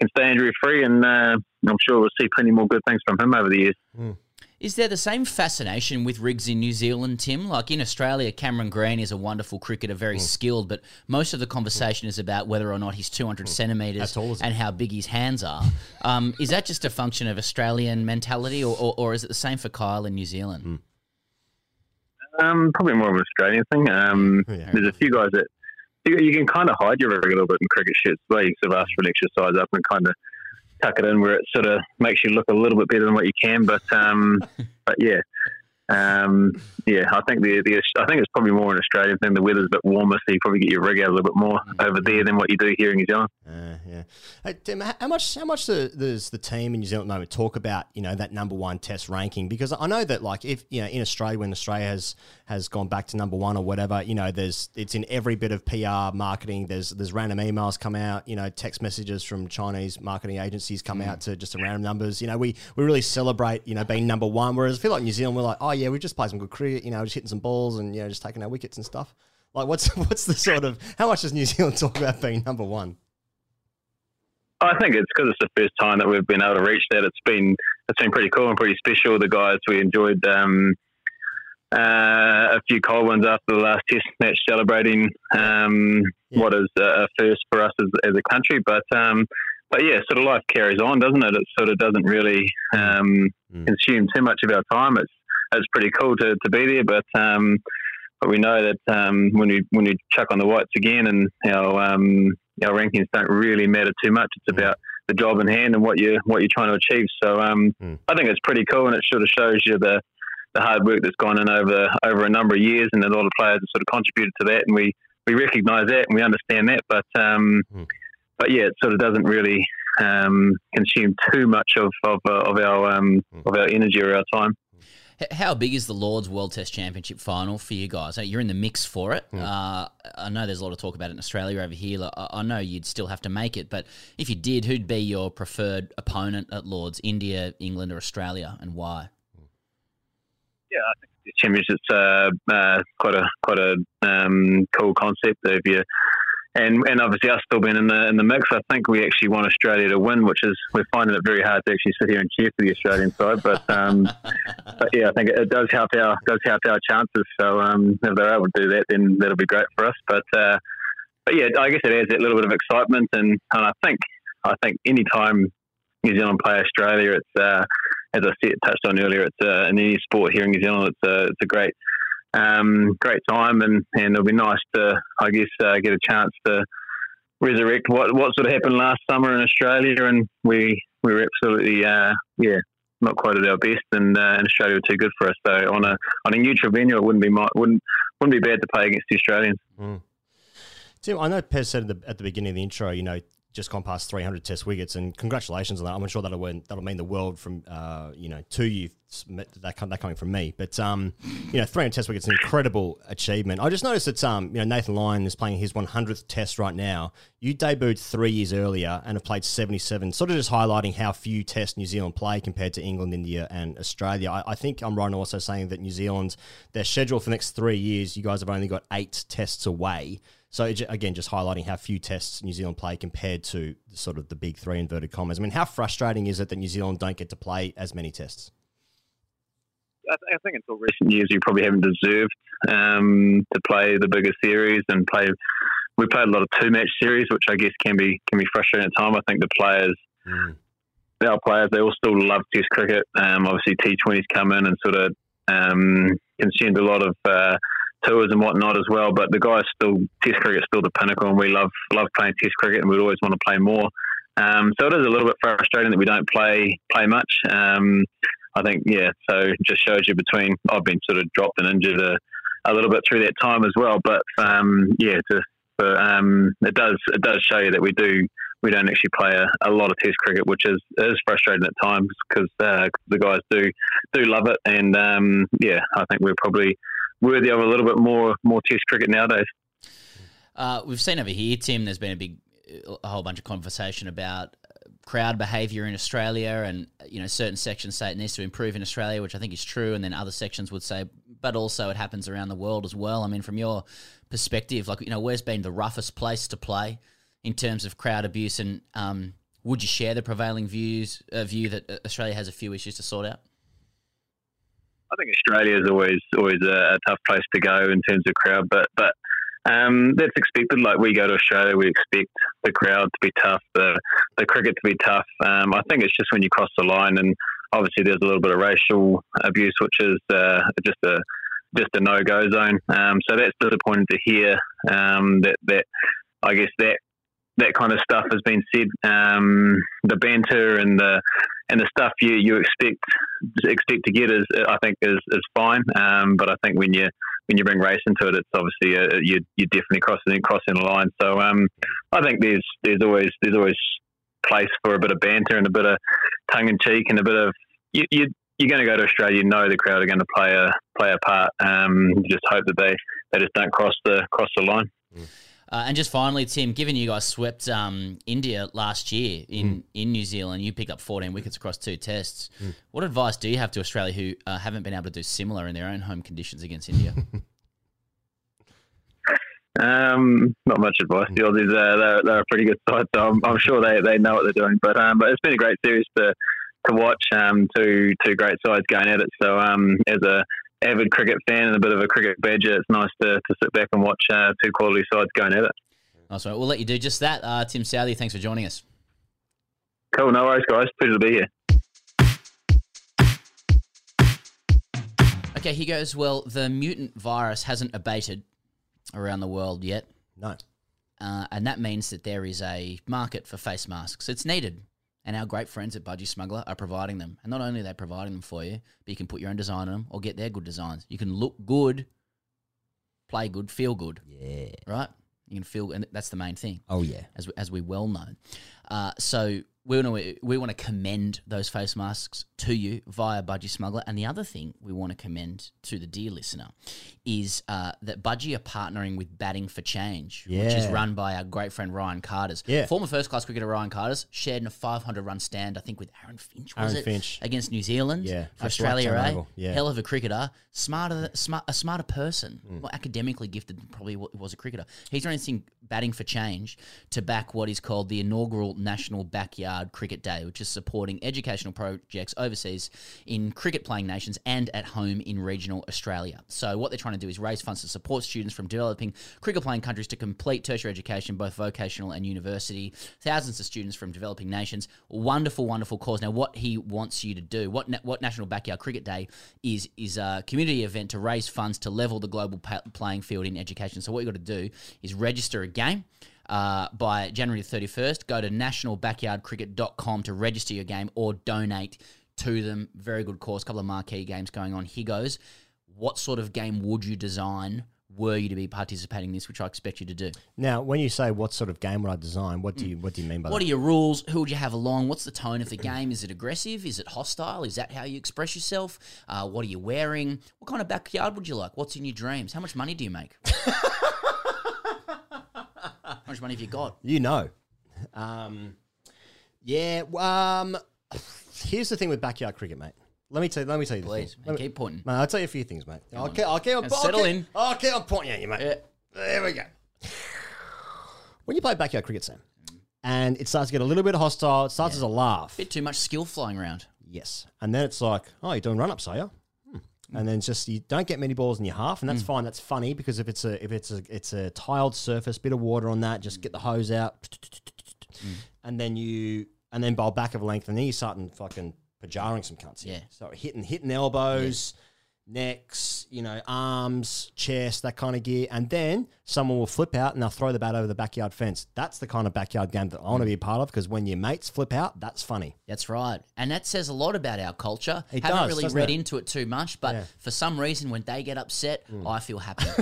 can stay injury free, and uh, I'm sure we'll see plenty more good things from him over the years. Is there the same fascination with rigs in New Zealand, Tim? Like in Australia, Cameron Green is a wonderful cricketer, very Mm. skilled, but most of the conversation is about whether or not he's 200 centimetres and how big his hands are. Um, is that just a function of Australian mentality, or, or, or is it the same for Kyle in New Zealand? Um, probably more of an Australian thing. Um, There's a few guys that you, you can kind of hide your rig a little bit in cricket shirts. Where you sort of ask for an exercise up and kind of tuck it in where it sort of makes you look a little bit better than what you can. But um, but yeah. Um, yeah, I think the, the I think it's probably more in Australia thing. The weather's a bit warmer, so you probably get your rig out a little bit more over there than what you do here in New Zealand. Uh, yeah. Hey, Tim, how much how much the, does the team in New Zealand at the moment talk about you know that number one test ranking? Because I know that like if you know in Australia when Australia has has gone back to number one or whatever, you know there's it's in every bit of PR marketing. There's there's random emails come out, you know text messages from Chinese marketing agencies come out to just random numbers. You know we we really celebrate you know being number one. Whereas I feel like New Zealand we're like oh yeah we just played some good cricket, you know just hitting some balls and you know just taking our wickets and stuff. Like what's what's the sort of how much does New Zealand talk about being number one? I think it's because it's the first time that we've been able to reach that. It's been it's been pretty cool and pretty special. The guys we enjoyed um, uh, a few cold ones after the last Test match, celebrating um, what is a first for us as, as a country. But um, but yeah, sort of life carries on, doesn't it? It sort of doesn't really um, consume too much of our time. It's it's pretty cool to, to be there, but um, but we know that um, when we when we chuck on the whites again, and our um, our rankings don't really matter too much. It's about the job in hand and what you what you're trying to achieve. So um, I think it's pretty cool, and it sort of shows you the the hard work that's gone in over over a number of years, and a lot of players have sort of contributed to that, and we we recognise that and we understand that, but um, but yeah, it sort of doesn't really um, consume too much of of, uh, of our um, of our energy or our time. H- How big is the Lords World Test Championship final for you guys? You're in the mix for it. Uh, I know there's a lot of talk about it in Australia over here. I I know you'd still have to make it, but if you did, who'd be your preferred opponent at Lords? India, England, or Australia, and why? Yeah, I think the championship's uh, uh, quite a quite a um, cool concept. If you and and obviously us still being in the in the mix, I think we actually want Australia to win, which is we're finding it very hard to actually sit here and cheer for the Australian side. But um, but yeah, I think it, it does help our does help our chances. So um, if they're able to do that, then that'll be great for us. But uh, but yeah, I guess it adds that little bit of excitement, and, and I think I think any time New Zealand play Australia, it's uh, as I said, touched on earlier, it's uh, in any sport here in New Zealand, it's a it's a great um, great time, and, and it'll be nice to I guess uh, get a chance to resurrect what what sort of happened last summer in Australia, and we we were absolutely uh, yeah not quite at our best, and, uh, and Australia were too good for us. So on a on a neutral venue, it wouldn't be my, wouldn't wouldn't be bad to play against the Australians. Tim, I know Pez said at the, at the beginning of the intro, you know, just gone past 300 test wickets, and congratulations on that. I'm sure that'll win, that'll mean the world from uh, you know to you. That that coming from me, but um, you know, 300 test wickets an incredible achievement. I just noticed that um, you know, Nathan Lyon is playing his 100th test right now. You debuted three years earlier and have played 77, sort of just highlighting how few tests New Zealand play compared to England, India, and Australia. I, I think I'm right in also saying that New Zealand, their schedule for the next three years, you guys have only got eight tests away. So again, just highlighting how few tests New Zealand play compared to sort of the big three inverted commas. I mean, how frustrating is it that New Zealand don't get to play as many tests? I, th- I think until recent years, you probably haven't deserved um, to play the bigger series and play. We played a lot of two match series, which I guess can be can be frustrating at times. I think the players, our players, they all still love Test cricket. Um, obviously, T20s come in and sort of um, consumed a lot of uh, tours and whatnot as well. But the guys still Test cricket is still the pinnacle, and we love love playing Test cricket, and we'd always want to play more. Um, so it is a little bit frustrating that we don't play play much. Um, I think yeah, so just shows you between I've been sort of dropped and injured a, a little bit through that time as well. But um, yeah, just but, um, it does it does show you that we do we don't actually play a, a lot of Test cricket, which is is frustrating at times because uh, the guys do do love it, and um, yeah, I think we're probably worthy of a little bit more more Test cricket nowadays. Uh, we've seen over here, Tim. There's been a big, a whole bunch of conversation about crowd behaviour in Australia, and you know certain sections say it needs to improve in Australia, which I think is true, and then other sections would say, but also it happens around the world as well. I mean, from your perspective, like you know, where's been the roughest place to play in terms of crowd abuse, and um, would you share the prevailing views uh, view that uh, Australia has a few issues to sort out? I think Australia is always always a, a tough place to go in terms of crowd, but but um, that's expected. Like we go to Australia, we expect the crowd to be tough, the the cricket to be tough. Um, I think it's just when you cross the line, and obviously there's a little bit of racial abuse, which is uh, just a just a no go zone. Um, so that's disappointing to hear. Um, that that I guess that that kind of stuff has been said. Um, the banter and the and the stuff you, you expect expect to get is I think is, is fine. Um, but I think when you when you bring race into it, it's obviously a, you you definitely crossing crossing the line. So um, I think there's there's always there's always place for a bit of banter and a bit of tongue in cheek and a bit of you, you you're going to go to Australia, you know the crowd are going to play a play a part. Um, you just hope that they, they just don't cross the cross the line. Uh, and just finally, Tim, given you guys swept um, India last year in, Mm. in New Zealand, you picked up 14 wickets across two tests. Mm. What advice do you have to Australia who uh, haven't been able to do similar in their own home conditions against India? Um, not much advice. The Aussies, uh, they're, they're a pretty good side, so I'm, I'm sure they, they know what they're doing. But um, but it's been a great series to to watch. Um, two two great sides going at it. So um, as a avid cricket fan and a bit of a cricket badger, it's nice to, to sit back and watch uh, two quality sides going at it. nice one. We'll let you do just that. Uh, Tim Southee, thanks for joining us. Cool, no worries, guys. Pleasure to be here. Okay, he goes, well, the mutant virus hasn't abated around the world yet. No. Uh, and that means that there is a market for face masks. It's needed. And our great friends at Budgy Smuggler are providing them. And not only are they providing them for you, but you can put your own design on them or get their good designs. You can look good, play good, feel good. Yeah. Right? You can feel, and that's the main thing. Oh, yeah. As we, as we well know. Uh, so we want to we want to commend those face masks to you via Budgy Smuggler. And the other thing we want to commend to the dear listener is uh, that Budgy are partnering with Batting for Change, which is run by our great friend Ryan Carters. Yeah. Former first class cricketer Ryan Carters shared in a 500 run stand, I think, with Aaron Finch. Was Aaron it? Finch. against New Zealand. Yeah, for first right Australia, eh? Yeah. Hell of a cricketer, smarter, smart, a smarter person, Mm. more academically gifted than probably was a cricketer. He's running thing batting for change to back what is called the inaugural National Backyard Cricket Day, which is supporting educational projects overseas in cricket playing nations and at home in regional Australia. So what they're trying to do is raise funds to support students from developing cricket playing countries to complete tertiary education, both vocational and university. Thousands of students from developing nations. Wonderful, wonderful cause. Now, what he wants you to do, what what National Backyard Cricket Day is, is a community event to raise funds to level the global pa- playing field in education. So what you've got to do is register a game. Uh, by January 31st, go to nationalbackyardcricket.com to register your game or donate to them. Very good course, couple of marquee games going on. Here goes. What sort of game would you design were you to be participating in this, which I expect you to do? Now, when you say what sort of game would I design, what do you what do you mean by What that? What are your rules? Who would you have along? What's the tone of the game? Is it aggressive? Is it hostile? Is that how you express yourself? Uh, what are you wearing? What kind of backyard would you like? What's in your dreams? How much money do you make? How much money have you got? You know. Um, yeah. Um, here's the thing with backyard cricket, mate. Let me tell. you. Let me tell you. The Please, man, me- keep pointing. Mate, I'll tell you a few things, mate. I'll on. keep. I'll keep. I'll settle keep- in. I'll keep on pointing at you, mate. There we go. When you play backyard cricket, Sam, and it starts to get a little bit hostile, it starts as a laugh. Bit too much skill flying around. Yes. And then it's like, oh, you're doing run ups, are you? Hmm. And then just you don't get many balls in your half, and that's Mm. fine. That's funny because if it's a if it's a it's a tiled surface, bit of water on that, just get the hose out, and then you and then bowl back of length, and then you start and fucking pajaring some cunts. Yeah. So hitting hitting elbows, necks, you know, arms, chest, that kind of gear, and then someone will flip out and they'll throw the bat over the backyard fence. That's the kind of backyard game that I Mm. want to be a part of because when your mates flip out, that's funny. That's right. And that says a lot about our culture. It Haven't does, really read it? into it too much, but Yeah. for some reason, when they get upset, I feel happy.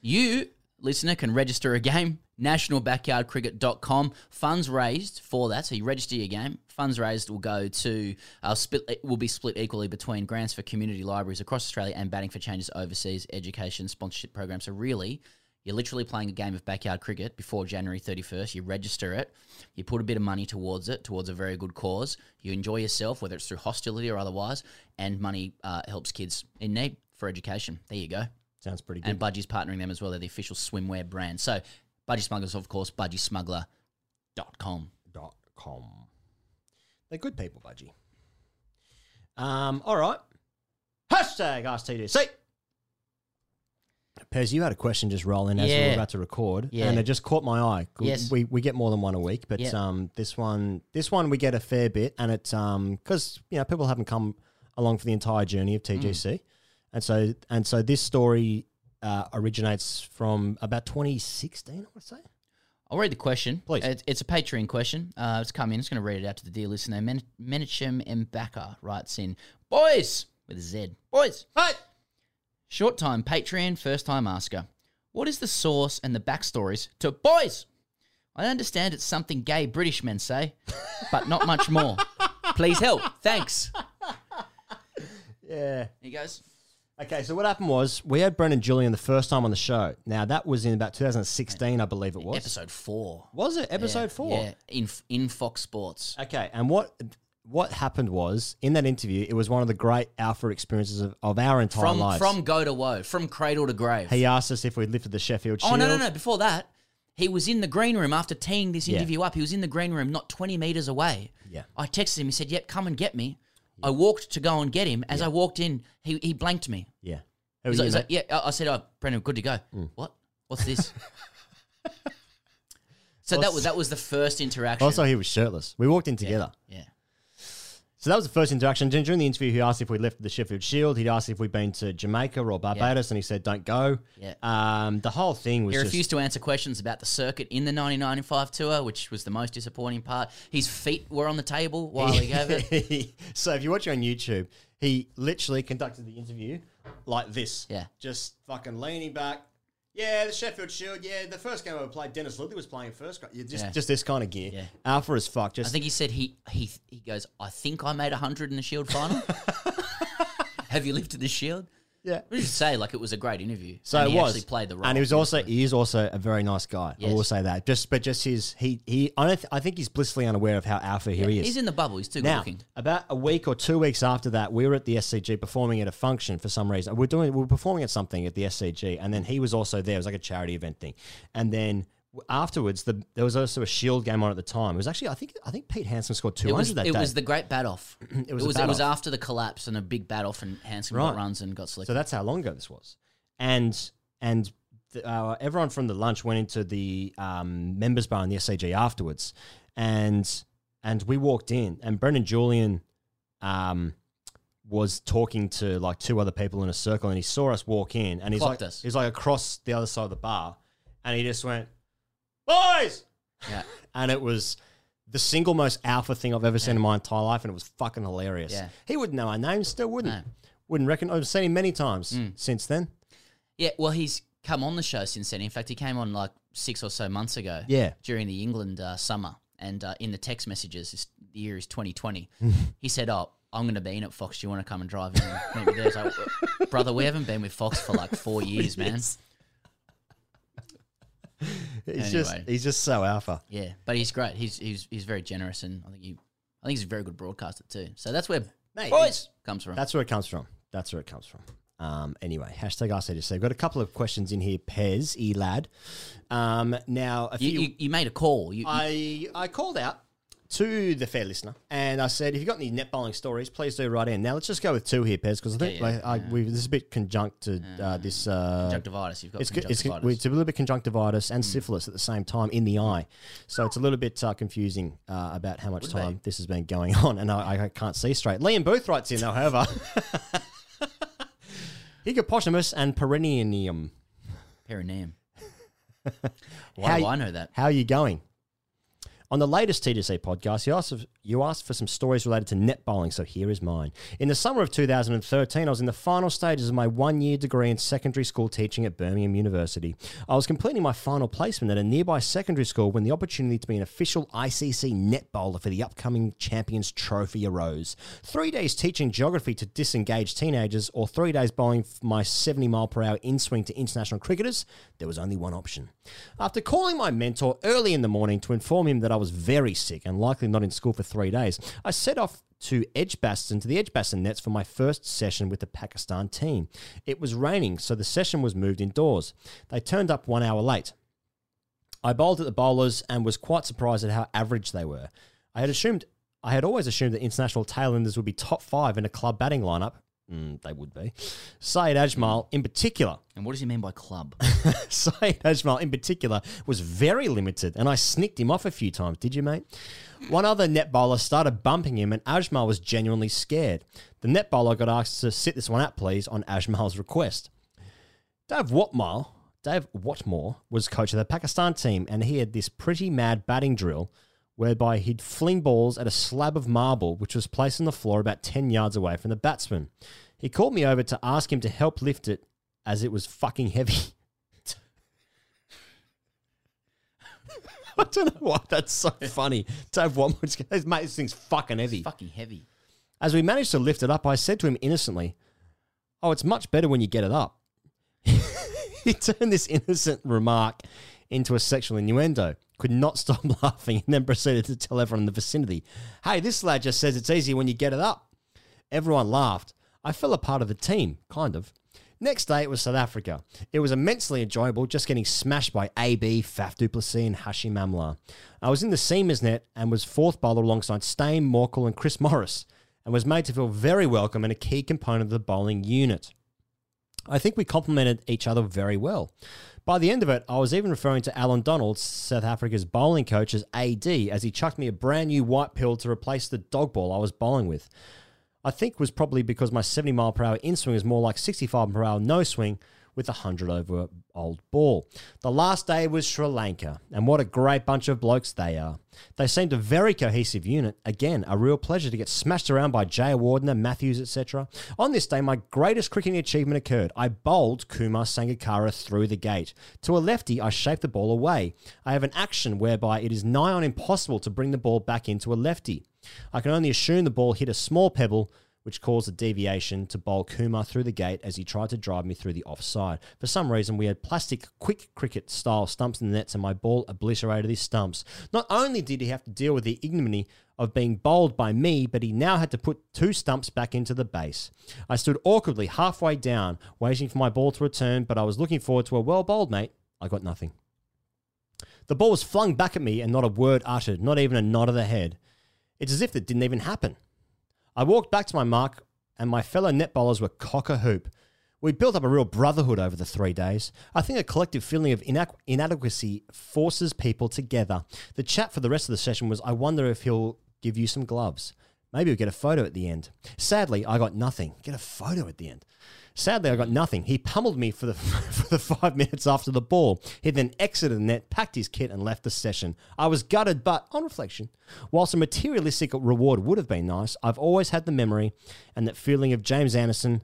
you, listener, can register a game, nationalbackyardcricket.com. Funds raised for that. So you register your game. Funds raised will go to, uh, split, will be split equally between grants for community libraries across Australia and batting for changes overseas, education, sponsorship programs. So really, you're literally playing a game of backyard cricket before January 31st. You register it, you put a bit of money towards it, towards a very good cause. You enjoy yourself, whether it's through hostility or otherwise, and money uh, helps kids in need for education. There you go. Sounds pretty good. And Budgy's partnering them as well. They're the official swimwear brand. So, Budgy Smugglers, of course, budgysmuggler.com. Dot com. They're good people, Budgy. Um, all right. Hashtag AskTGC. Pez, you had a question just roll in as we Yeah. were about to record, Yeah. and it just caught my eye. Yes. we we get more than one a week, but Yeah. um, this one this one we get a fair bit, and it's um because you know people haven't come along for the entire journey of Mm. TGC, and so and so this story uh, originates from about 2016, I would say. I'll read the question. Please. It's, it's a Patreon question. Uh, it's come in. It's going to read it out to the dear listener. Men- Menachem Mbaka writes in, Boys, with a Z. Boys. Hey. Short time Patreon, first time asker. What is the source and the backstories to Boys? I understand it's something gay British men say, but not much more. Please help. Thanks. Yeah. He goes. Okay, so what happened was we had Brendon Julian the first time on the show. Now that was in about 2016, I believe it was. Episode four. Was it episode Yeah, four? Yeah, in in Fox Sports. Okay, and what what happened was in that interview, it was one of the great alpha experiences of, of our entire From lives. from go to woe, from cradle to grave. he asked us if we lifted the Sheffield Shield. Oh no no no! Before that, he was in the green room after teeing this Yeah. interview up. He was in the green room, not twenty meters away. Yeah. I texted him. He said, "Yep, come and get me." I walked to go and get him. As I walked in, he he blanked me. Yeah. Who He's like, he's like, yeah. I I said, "Oh, Brendon, good to go." Mm. What? What's this? so that was that was the first interaction. Also, he was shirtless. We walked in together. yeah. So that was the first interaction. During the interview, he asked if we left the Sheffield Shield. He'd asked if we'd been to Jamaica or Barbados, and he said, "Don't go." Yeah. Um, the whole thing was He just refused to answer questions about the circuit in the 1995 tour, which was the most disappointing part. His feet were on the table while he gave it. so if you watch it on YouTube, he literally conducted the interview like this. Yeah. Just fucking leaning back. Yeah, the Sheffield Shield. Yeah, the first game I played, Dennis Lillee was playing first. grade. Yeah, Just, Yeah. just this kind of gear. Yeah. Alpha as fuck. Just I think he said he he he goes. I think I made hundred in the Shield final. Have you lifted the Shield? Yeah. We should say like it was a great interview. So and it he was, actually played the role. and he was also he is also a very nice guy. I will say that. Just but just his he he I don't th- I think he's blissfully unaware of how alpha here he is. He's in the bubble. He's too good now, looking. about a week or two weeks after that, we were at the SCG performing at a function for some reason. We're doing we're performing at something at the SCG, and then he was also there. It was like a charity event thing, and then. Afterwards, the, there was also a Shield game on at the time. It was actually, I think, I think Pete Handscomb scored two was, that it day. It was the great bat off. It was it was, it was after the collapse and a big bat off, and Handscomb Right. got runs and got selected. So that's how long ago this was. And and the, uh, everyone from the lunch went into the um, members bar in the SCG afterwards, and and we walked in, and Brendon Julian um, was talking to like two other people in a circle, and he saw us walk in, and he's Clocked like us. he's like across the other side of the bar, and he just went, boys, yeah. and it was. The single most alpha thing I've ever seen in my entire life, and it was fucking hilarious. Yeah. He wouldn't know our names, still wouldn't. No. Wouldn't reckon. I've seen him many times Mm. since then. Yeah, well, he's come on the show since then. In fact, he came on like six or so months ago. Yeah. During the England uh, summer. And uh, in the text messages, this, the year is 2020, he said, Oh, I'm going to be in at Fox. Do you want to come and drive in and meet me there? Brother, we haven't been with Fox for like four years, man. He's just he's just so alpha. Yeah, but he's great. He's he's he's very generous, and I think he, I think he's a very good broadcaster too. So that's where Mate, boys comes from. That's where it comes from. That's where it comes from. Um, anyway, hashtag I said to say. We've got a couple of questions in here, Pez, E lad. Um, now, a You, few. you, you made a call. You- I I called out to the fair listener and I said, if you've got any net bowling stories, please do write in. Now let's just go with two here, Pez, because I think Yeah, yeah, like, I, we, this is a bit conjunct to uh, this uh, Conjunctivitis, you've got it's, it's, conjunctivitis. it's a little bit conjunctivitis and syphilis at the same time in the eye, so it's a little bit uh, confusing uh, about how much time this has been going on, and I, I can't see straight. Liam Booth writes in, though, however, Higgopotamus and perineum. perineum. Why How do y- I know that? How are you going? On the latest TGC podcast, you asked, you asked for some stories related to net bowling, so here is mine. In the summer of 2013, I was in the final stages of my one year degree in secondary school teaching at Birmingham University. I was completing my final placement at a nearby secondary school when the opportunity to be an official ICC net bowler for the upcoming Champions Trophy arose. Three days teaching geography to disengaged teenagers, or three days bowling my 70 mile per hour in swing to international cricketers, there was only one option. After calling my mentor early in the morning to inform him that I was very sick and likely not in school for three days, I set off to Edgbaston to the Edgbaston nets for my first session with the Pakistan team. It was raining, so the session was moved indoors. They turned up one hour late. I bowled at the bowlers and was quite surprised at how average they were. I had assumed I had always assumed that international tailenders would be top five in a club batting lineup. Mm, they would be. Saeed Ajmal, in particular, And what does he mean by club? Saeed Ajmal in particular was very limited, and I snicked him off a few times. Did you, mate? One other net bowler started bumping him, and Ajmal was genuinely scared. The net bowler got asked to sit this one out, please, on Ajmal's request. Dave Whatmore, Dave Whatmore was coach of the Pakistan team, and he had this pretty mad batting drill whereby he'd fling balls at a slab of marble which was placed on the floor about 10 yards away from the batsman. He called me over to ask him to help lift it as it was fucking heavy. I don't know why that's so funny. to Dave Whatmore goes, mate, this thing's fucking heavy. Fucking heavy. As we managed to lift it up, I said to him innocently, Oh, it's much better when you get it up. he turned this innocent remark into a sexual innuendo, could not stop laughing, and then proceeded to tell everyone in the vicinity, Hey, this lad just says it's easy when you get it up. Everyone laughed. I fell a part of the team, kind of. Next day, it was South Africa. It was immensely enjoyable just getting smashed by AB, Faf du Plessis, and Hashim Amla. I was in the seamers net and was fourth bowler alongside Steyn, Morkel, and Chris Morris, and was made to feel very welcome and a key component of the bowling unit. I think we complemented each other very well. By the end of it, I was even referring to Allan Donald, South Africa's bowling coach, as AD, as he chucked me a brand new white pill to replace the dog ball I was bowling with. I think was probably because my 70 mile per hour in swing is more like 65 mile per hour no swing with a 100 over old ball. The last day was Sri Lanka, and what a great bunch of blokes they are. They seemed a very cohesive unit. Again, a real pleasure to get smashed around by Jayawardene, Matthews, etc. On this day, my greatest cricketing achievement occurred. I bowled Kumar Sangakkara through the gate. To a lefty, I shaped the ball away. I have an action whereby it is nigh on impossible to bring the ball back into a lefty. I can only assume the ball hit a small pebble, which caused a deviation to bowl Kumar through the gate as he tried to drive me through the offside. For some reason, we had plastic quick cricket style stumps in the nets, and my ball obliterated his stumps. Not only did he have to deal with the ignominy of being bowled by me, but he now had to put two stumps back into the base. I stood awkwardly halfway down, waiting for my ball to return, but I was looking forward to a well bowled, mate. I got nothing. The ball was flung back at me and not a word uttered, not even a nod of the head. It's as if it didn't even happen. I walked back to my mark, and my fellow net bowlers were cock a hoop. We built up a real brotherhood over the three days. I think a collective feeling of inadequacy forces people together. The chat for the rest of the session was I wonder if he'll give you some gloves. Maybe we'll get a photo at the end. Sadly, I got nothing. Get a photo at the end. Sadly, I got nothing. He pummeled me for the for the five minutes after the ball. He then exited the net, packed his kit, and left the session. I was gutted, but on reflection, whilst a materialistic reward would have been nice, I've always had the memory and that feeling of James Anderson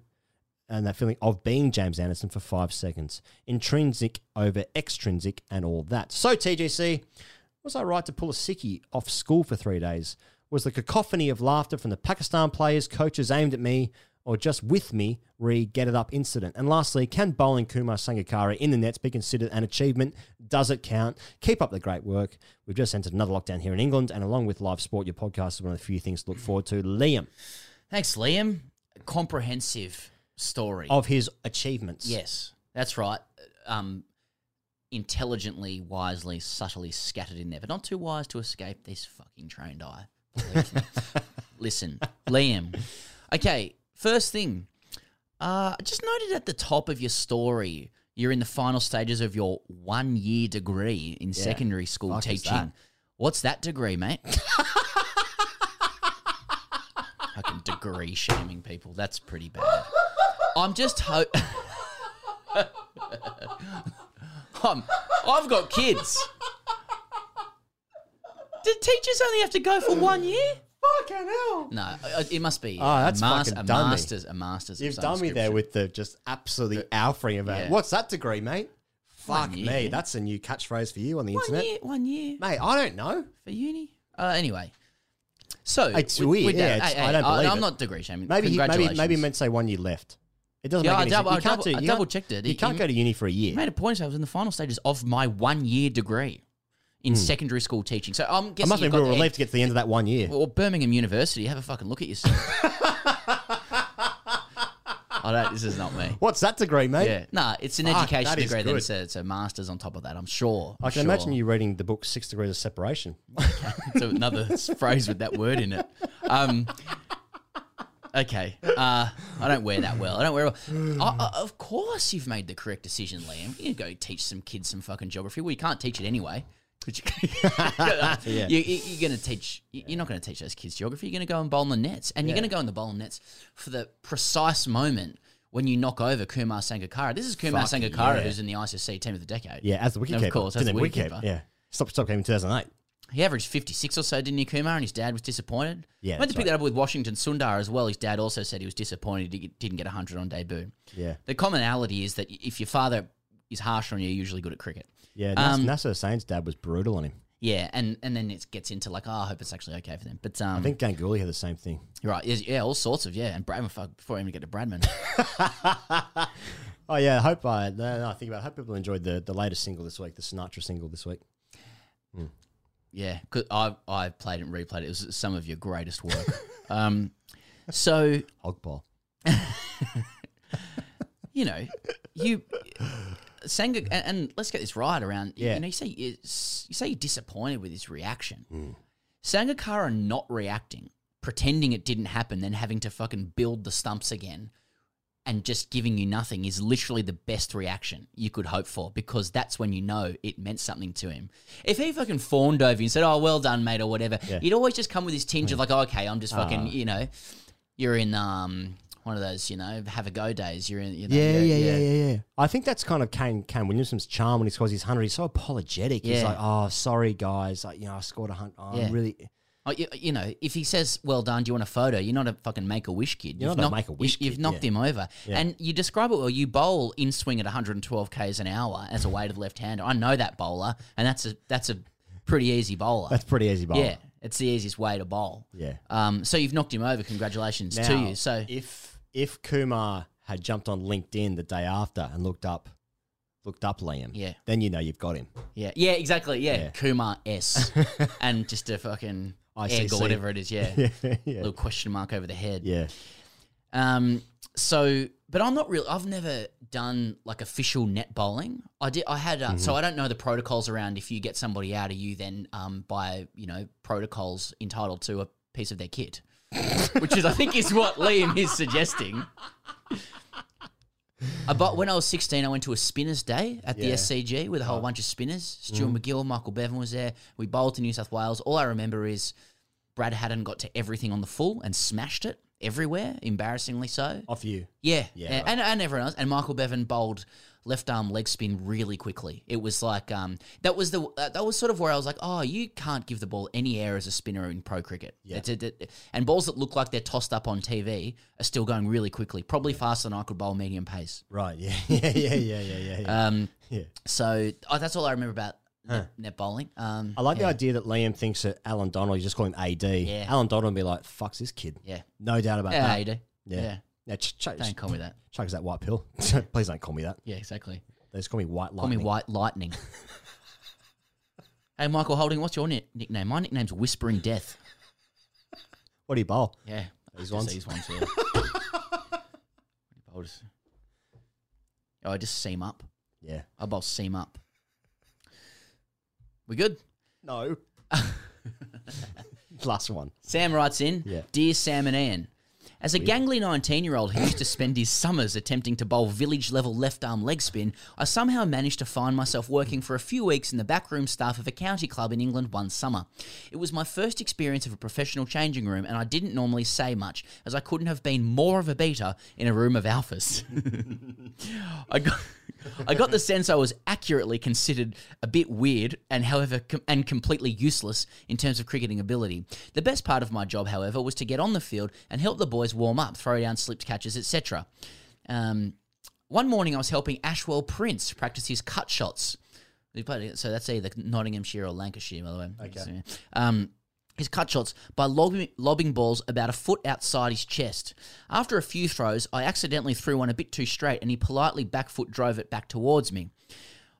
and that feeling of being James Anderson for five seconds. Intrinsic over extrinsic and all that. So, TGC, was I right to pull a sickie off school for three days? Was the cacophony of laughter from the Pakistan players, coaches aimed at me, or just with me re get it up incident? And lastly, can bowling Kumar Sangakkara in the nets be considered an achievement? Does it count? Keep up the great work. We've just entered another lockdown here in England, and along with live sport, your podcast is one of the few things to look forward to. Liam, Thanks, Liam. Comprehensive story of his achievements. Yes, that's right. Um, intelligently, wisely, subtly scattered in there, but not too wise to escape this fucking trained eye. Listen, Liam. Okay, first thing. Uh, I just noted at the top of your story, you're in the final stages of your one year degree in Yeah. secondary school Fuck teaching. that? What's that degree, mate? Fucking degree shaming people. That's pretty bad. I'm just hope. I'm, I've got kids. Do teachers only have to go for one year? Fucking hell. No, uh, it must be. Oh, that's a, mas- fucking a done me. masters. A masters. of You've some done me there description. with the just absolutely alphaing about Yeah. What's that degree, mate? One Fuck year. me. That's a new catchphrase for you on the one internet. year. One year Mate, I don't know. for uni. Uh, anyway, so It's with- weird. with yeah, it's- hey, I don't hey, believe I'm it. not degree shaming. Maybe he, maybe Congratulations. maybe he meant to say one year left. It doesn't Yeah, make I any double- sense. You I can't double- do. I You double can't- checked it. You He- can't he go to uni for a year. He made a point. I was in the final stages of my one year degree in secondary school teaching. So I'm Hmm. I must be you've got real to get to the end of that one year. Well, Birmingham University, have a fucking look at yourself. I don't. This is not me. What's that degree, mate? Yeah, nah, it's an Fuck, education that is degree. Then good. it's a, it's a master's on top of that. I'm sure. I I'm can sure. imagine you reading the book Six Degrees of Separation. it's another phrase with that word in it. Um, okay, uh, I don't wear that well. I don't wear. Well. I, I, of course, you've made the correct decision, Liam. You go teach some kids some fucking geography. Well, you can't teach it anyway. You- Yeah. you, you're going to teach. you- You're not going to teach those kids geography. You're going to go and bowl in the nets, and you're going to go in the bowling nets for the precise moment. When you knock over Kumar Sangakkara, this is Kumar Fuck Sangakkara yeah. who's in the ICC team of the decade. Yeah, as the wicketkeeper. Of course, as the he? wicketkeeper. Yeah. Stop, stop came in 2008. He averaged 56 or so, didn't he, Kumar? And his dad was disappointed. Yeah, I went to pick that up with Washington Sundar as well. His dad also said he was disappointed he didn't get 100 on debut. Yeah. The commonality is that if your father is harsh on you, you're usually good at cricket. Yeah, Nas- Um, Nasser Hussain's dad was brutal on him. Yeah, and, and then it gets into like, oh, I hope it's actually okay for them. But um, I think Ganguly had the same thing. right. Yeah, yeah, all sorts of, yeah. And Bradman, fuck, before I even get to Bradman. Oh yeah, I hope I. No, no, I think about. It. I hope people enjoyed the the latest single this week, the Sinatra single this week. Yeah, 'cause I I played it and replayed it. It was some of your greatest work. um, so Hogball. you know, you Sanga, and, and let's get this right around. Yeah. You know, you say you, say you're disappointed with his reaction. Mm. Sangakkara not reacting, pretending it didn't happen, then having to fucking build the stumps again. And just giving you nothing is literally the best reaction you could hope for because that's when you know it meant something to him. If he fucking fawned over you and said, "Oh, well done, mate," or whatever, Yeah. he'd always just come with this tinge of like, oh, "Okay, I'm just fucking," Ah. you know, you're in um one of those, you know, have a go days. You're in, you know, Yeah, yeah, yeah, yeah, yeah. I think that's kind of Kane, Kane Williamson's charm when he scores his hundred. He's so apologetic. He's like, "Oh, sorry, guys. Like, you know, I scored a hundred. Oh. I'm really." Oh, you, you know, if he says, "Well done," do you want a photo? You're not a fucking make a wish kid. You're You've not a knocked- Make-A-Wish you- You've knocked yeah. him over, Yeah. and you describe it well. You bowl in swing at 112 k's an hour as a weighted left hander. I know that bowler, and that's a that's a pretty easy bowler. That's pretty easy bowler. Yeah, it's the easiest way to bowl. Yeah. Um. So you've knocked him over. Congratulations to you. So if if Kumar had jumped on LinkedIn the day after and looked up looked up Liam, Yeah. then you know you've got him. yeah, yeah, exactly. Yeah, Yeah. Kumar S, and just a fucking egg or whatever it is. Yeah, Yeah, yeah. little question mark over the head. Yeah. Um. So, but I'm not real. I've never done like official net bowling. I did. I had. Uh, Mm-hmm. So I don't know the protocols around. If you get somebody out of you, then um, by you know protocols entitled to a piece of their kit, which is I think is what Liam is suggesting. Uh, but when I was 16, I went to a spinners day at the Yeah. SCG with a whole bunch of spinners. Stuart MacGill, Michael Bevan was there. We bowled to New South Wales. All I remember is Brad Haddin got to everything on the full and smashed it everywhere, embarrassingly so. Off you. Yeah, Yeah, yeah, right. and and everyone else. And Michael Bevan bowled left arm leg spin really quickly. It was like um that was the uh, that was sort of where I was like, oh, you can't give the ball any air as a spinner in pro cricket. Yeah. It- it- and balls that look like they're tossed up on TV are still going really quickly, probably faster than I could bowl medium pace. Right. Yeah. Yeah. Yeah. Yeah. Yeah. Yeah. yeah. Um, yeah. so oh, that's all I remember about Huh. net, net bowling. Um, I like yeah. the idea that Liam thinks that Allan Donald, you just call him AD. Yeah. Allan Donald would be like, fuck's this kid. Yeah. No doubt about Yeah, that. AD. Yeah. Yeah. Yeah, ch- ch- Don't call me that. Chugs that white pill. Please don't call me that. Yeah, exactly. They just call me white lightning. Call lightning. me White Lightning. hey, Michael Holding, what's your ni- nickname? My nickname's Whispering Death. What do you bowl? Yeah, These just ones? These ones. Yeah. I'll just, oh, I just seam up. Yeah. I bowl seam up. We good? No. Last one. Sam writes in, Yeah. Dear Sam and Ian, as a gangly 19 year old who used to spend his summers attempting to bowl village level left arm leg spin, I somehow managed to find myself working for a few weeks in the backroom staff of a county club in England one summer. It was my first experience of a professional changing room, and I didn't normally say much, as I couldn't have been more of a beta in a room of alphas. I got. I got the sense I was accurately considered a bit weird and however com- and completely useless in terms of cricketing ability. The best part of my job, however, was to get on the field and help the boys warm up, throw down slipped catches, etc. Um, one morning I was helping Ashwell Prince practice his cut shots. So that's either Nottinghamshire or Lancashire, by the way. Okay. Um, his cut shots by lobbing, lobbing balls about a foot outside his chest. After a few throws, I accidentally threw one a bit too straight and he politely back foot drove it back towards me.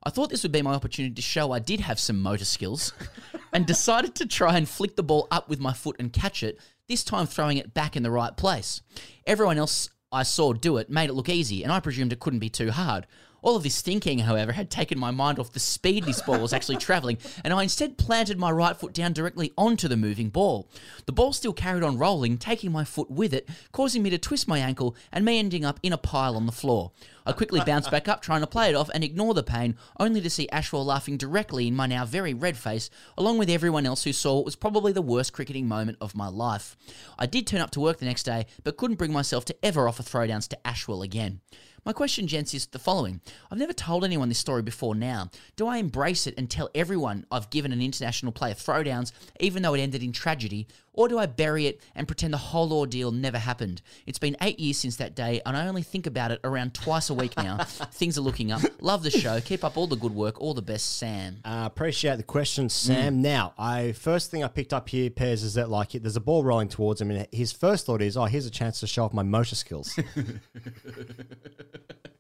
I thought this would be my opportunity to show I did have some motor skills and decided to try and flick the ball up with my foot and catch it, this time throwing it back in the right place. Everyone else I saw do it made it look easy, and I presumed it couldn't be too hard. All of this thinking, however, had taken my mind off the speed this ball was actually travelling, and I instead planted my right foot down directly onto the moving ball. The ball still carried on rolling, taking my foot with it, causing me to twist my ankle and me ending up in a pile on the floor. I quickly bounced back up, trying to play it off and ignore the pain, only to see Ashwell laughing directly in my now very red face, along with everyone else who saw it was probably the worst cricketing moment of my life. I did turn up to work the next day, but couldn't bring myself to ever offer throwdowns to Ashwell again. My question, gents, is the following. I've never told anyone this story before now. Do I embrace it and tell everyone I've given an international player throwdowns, even though it ended in tragedy, or do I bury it and pretend the whole ordeal never happened? It's been eight years since that day, and I only think about it around twice a week now. Things are looking up. Love the show. Keep up all the good work. All the best, Sam. Uh, appreciate the question, Sam. Now, I first thing I picked up here, Pairs, is that like there's a ball rolling towards him, and his first thought is, "Oh, here's a chance to show off my motor skills."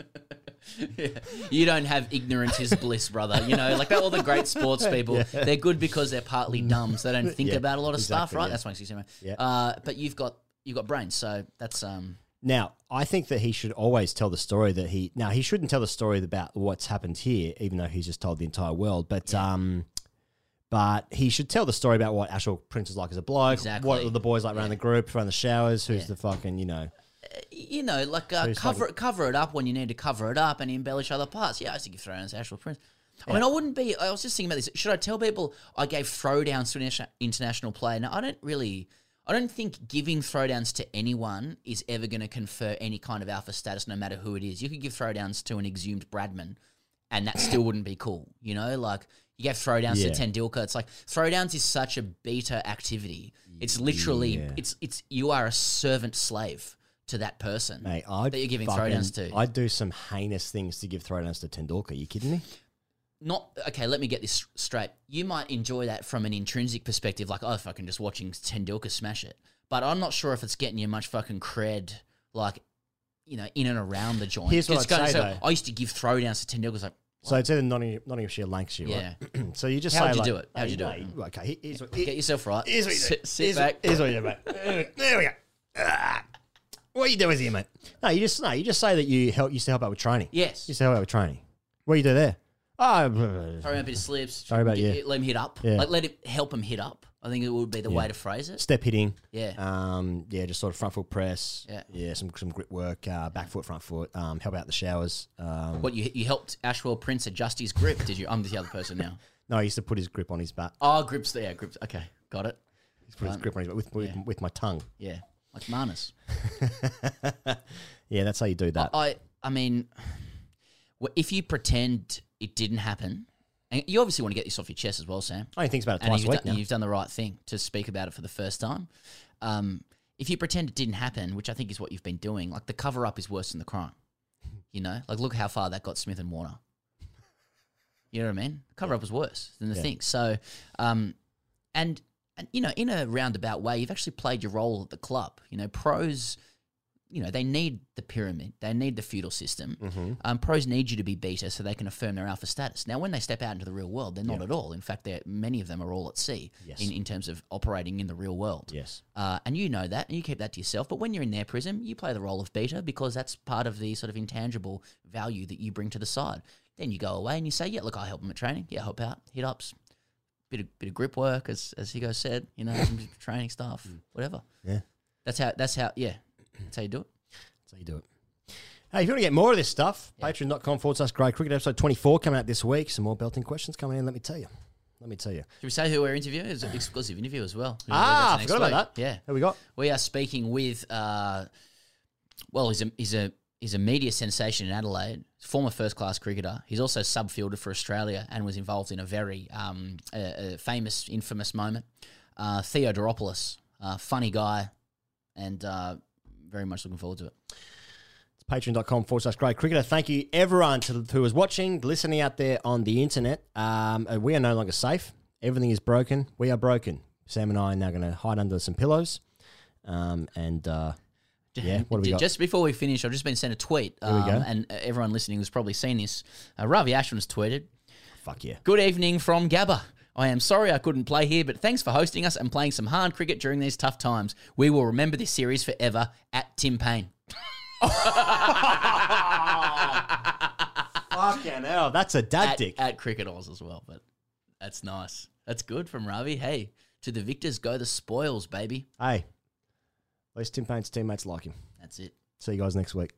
You don't have ignorance is bliss, brother. You know, like all the great sports people, Yeah. they're good because they're partly dumb, so they don't think Yeah, about a lot of stuff, right? yeah. That's why you say, Yeah. uh, but you've got you've got brains, so that's um. Now, I think that he should always tell the story that he. Now, he shouldn't tell the story about what's happened here, even though he's just told the entire world. But um, but he should tell the story about what Ashwell Prince is like as a bloke. Exactly. What are the boys like around the group, around the showers? Who's the fucking you know? You know, like uh, cover like- cover it up when you need to cover it up and embellish other parts. Yeah, I used to give throwdowns to Ashwell Prince. I mean, I wouldn't be. I was just thinking about this. Should I tell people I gave throwdowns to an international player? Now, I don't really. I don't think giving throwdowns to anyone is ever going to confer any kind of alpha status, no matter who it is. You could give throwdowns to an exhumed Bradman, and that still wouldn't be cool. You know, like you gave throwdowns Yeah. to Tendulkar. It's like throwdowns is such a beta activity. It's literally Yeah. it's it's you are a servant slave to that person Mate, I'd that you're giving fucking- throwdowns to. I'd do some heinous things to give throwdowns to Tendulkar. you kidding me? Not okay. Let me get this straight. You might enjoy that from an intrinsic perspective, like oh, fucking just watching Tendulkar smash it. But I'm not sure if it's getting you much fucking cred, like you know, in and around the joint. Here's what I'd say, though. I used to give throwdowns to Tendulkar. Like So it's either not Nottingham, Nottinghamshire, Lancashire, Yeah. right? Yeah. So you just How'd say you like, do it? How'd you do it? Okay, here's what, get yourself right. Here's what you do. sit, sit here's, back. Here's what you do, mate. There we go. Ah. What you doing here, mate? No, you just no, you just say that you help. You used to help out with training. Yes. You used to help out with training. What do you do there? Oh, Throw him a bit of slips. Sorry about you. Let him hit up. Yeah. Like let him help him hit up. I think it would be the Yeah. way to phrase it. step hitting. Yeah. Um. Yeah. Just sort of front foot press. Yeah. Yeah. Some some grip work. Uh, back foot, front foot. Um. Help out the showers. Um. What you you helped Ashwell Prince adjust his grip? Did you? I'm the other person now. No, I used to put his grip on his back. Oh, grips there. Grips. Okay, got it. He's put his grip on his back with with, Yeah. with my tongue. Yeah, like Manus. Yeah, that's how you do that. I I mean, if you pretend it didn't happen, and you obviously want to get this off your chest as well, Sam. I only thinks about it twice a you've week done, now. You've done the right thing to speak about it for the first time. Um, if you pretend it didn't happen, which I think is what you've been doing, like the cover up is worse than the crime. You know, like look how far that got Smith and Warner. You know what I mean? The cover up was worse than the Yeah. thing. So, um, and and you know, in a roundabout way, you've actually played your role at the club. You know, pros you know, they need the pyramid, they need the feudal system. Mhm. Um, pros need you to be beta so they can affirm their alpha status. Now, when they step out into the real world, they're not Yeah. at all. In fact, they're, many of them are all at sea Yes. in, in terms of operating in the real world. Yes. Uh, and you know that, and you keep that to yourself. But when you're in their prism, you play the role of beta because that's part of the sort of intangible value that you bring to the side. Then you go away and you say, yeah, look, I'll help them at training. Yeah, help out, hit ups, bit of bit of grip work, as as Hugo said. You know, some training stuff, whatever. Yeah. That's how. That's how. Yeah, that's how you do it. That's how you do it. Hey, if you want to get more of this stuff, patreon.com forward slash grey cricket episode 24 coming out this week. Some more belting questions coming in, let me tell you. Let me tell you. Should we say who we're interviewing? It's an exclusive interview as well. Ah, I forgot next about that. Yeah. Who we got? We are speaking with, uh, well, he's a, he's a he's a media sensation in Adelaide, former first class cricketer. He's also subfielder for Australia and was involved in a very um, a, a famous, infamous moment. Uh, Theo Doropoulos, uh, funny guy, and uh, very much looking forward to it. It's patreon.com forward slash grade cricketer. Thank you, everyone to, who is watching, listening out there on the internet. Um, uh, we are no longer safe. Everything is broken. We are broken. Sam and I are now going to hide under some pillows. Um, and uh, yeah, what do we got? Just before we finish, I've just been sent a tweet, um, go. and everyone listening has probably seen this. Uh, Ravi Ashwin's tweeted, Fuck yeah. Good evening from Gabba. I am sorry I couldn't play here, but thanks for hosting us and playing some hard cricket during these tough times. We will remember this series forever at Tim Paine. Fucking hell, that's a dad at, dick. At Cricket Oz as well, but that's nice. That's good from Ravi. Hey, to the victors go the spoils, baby. Hey, least Tim Paine's teammates like him. That's it. See you guys next week.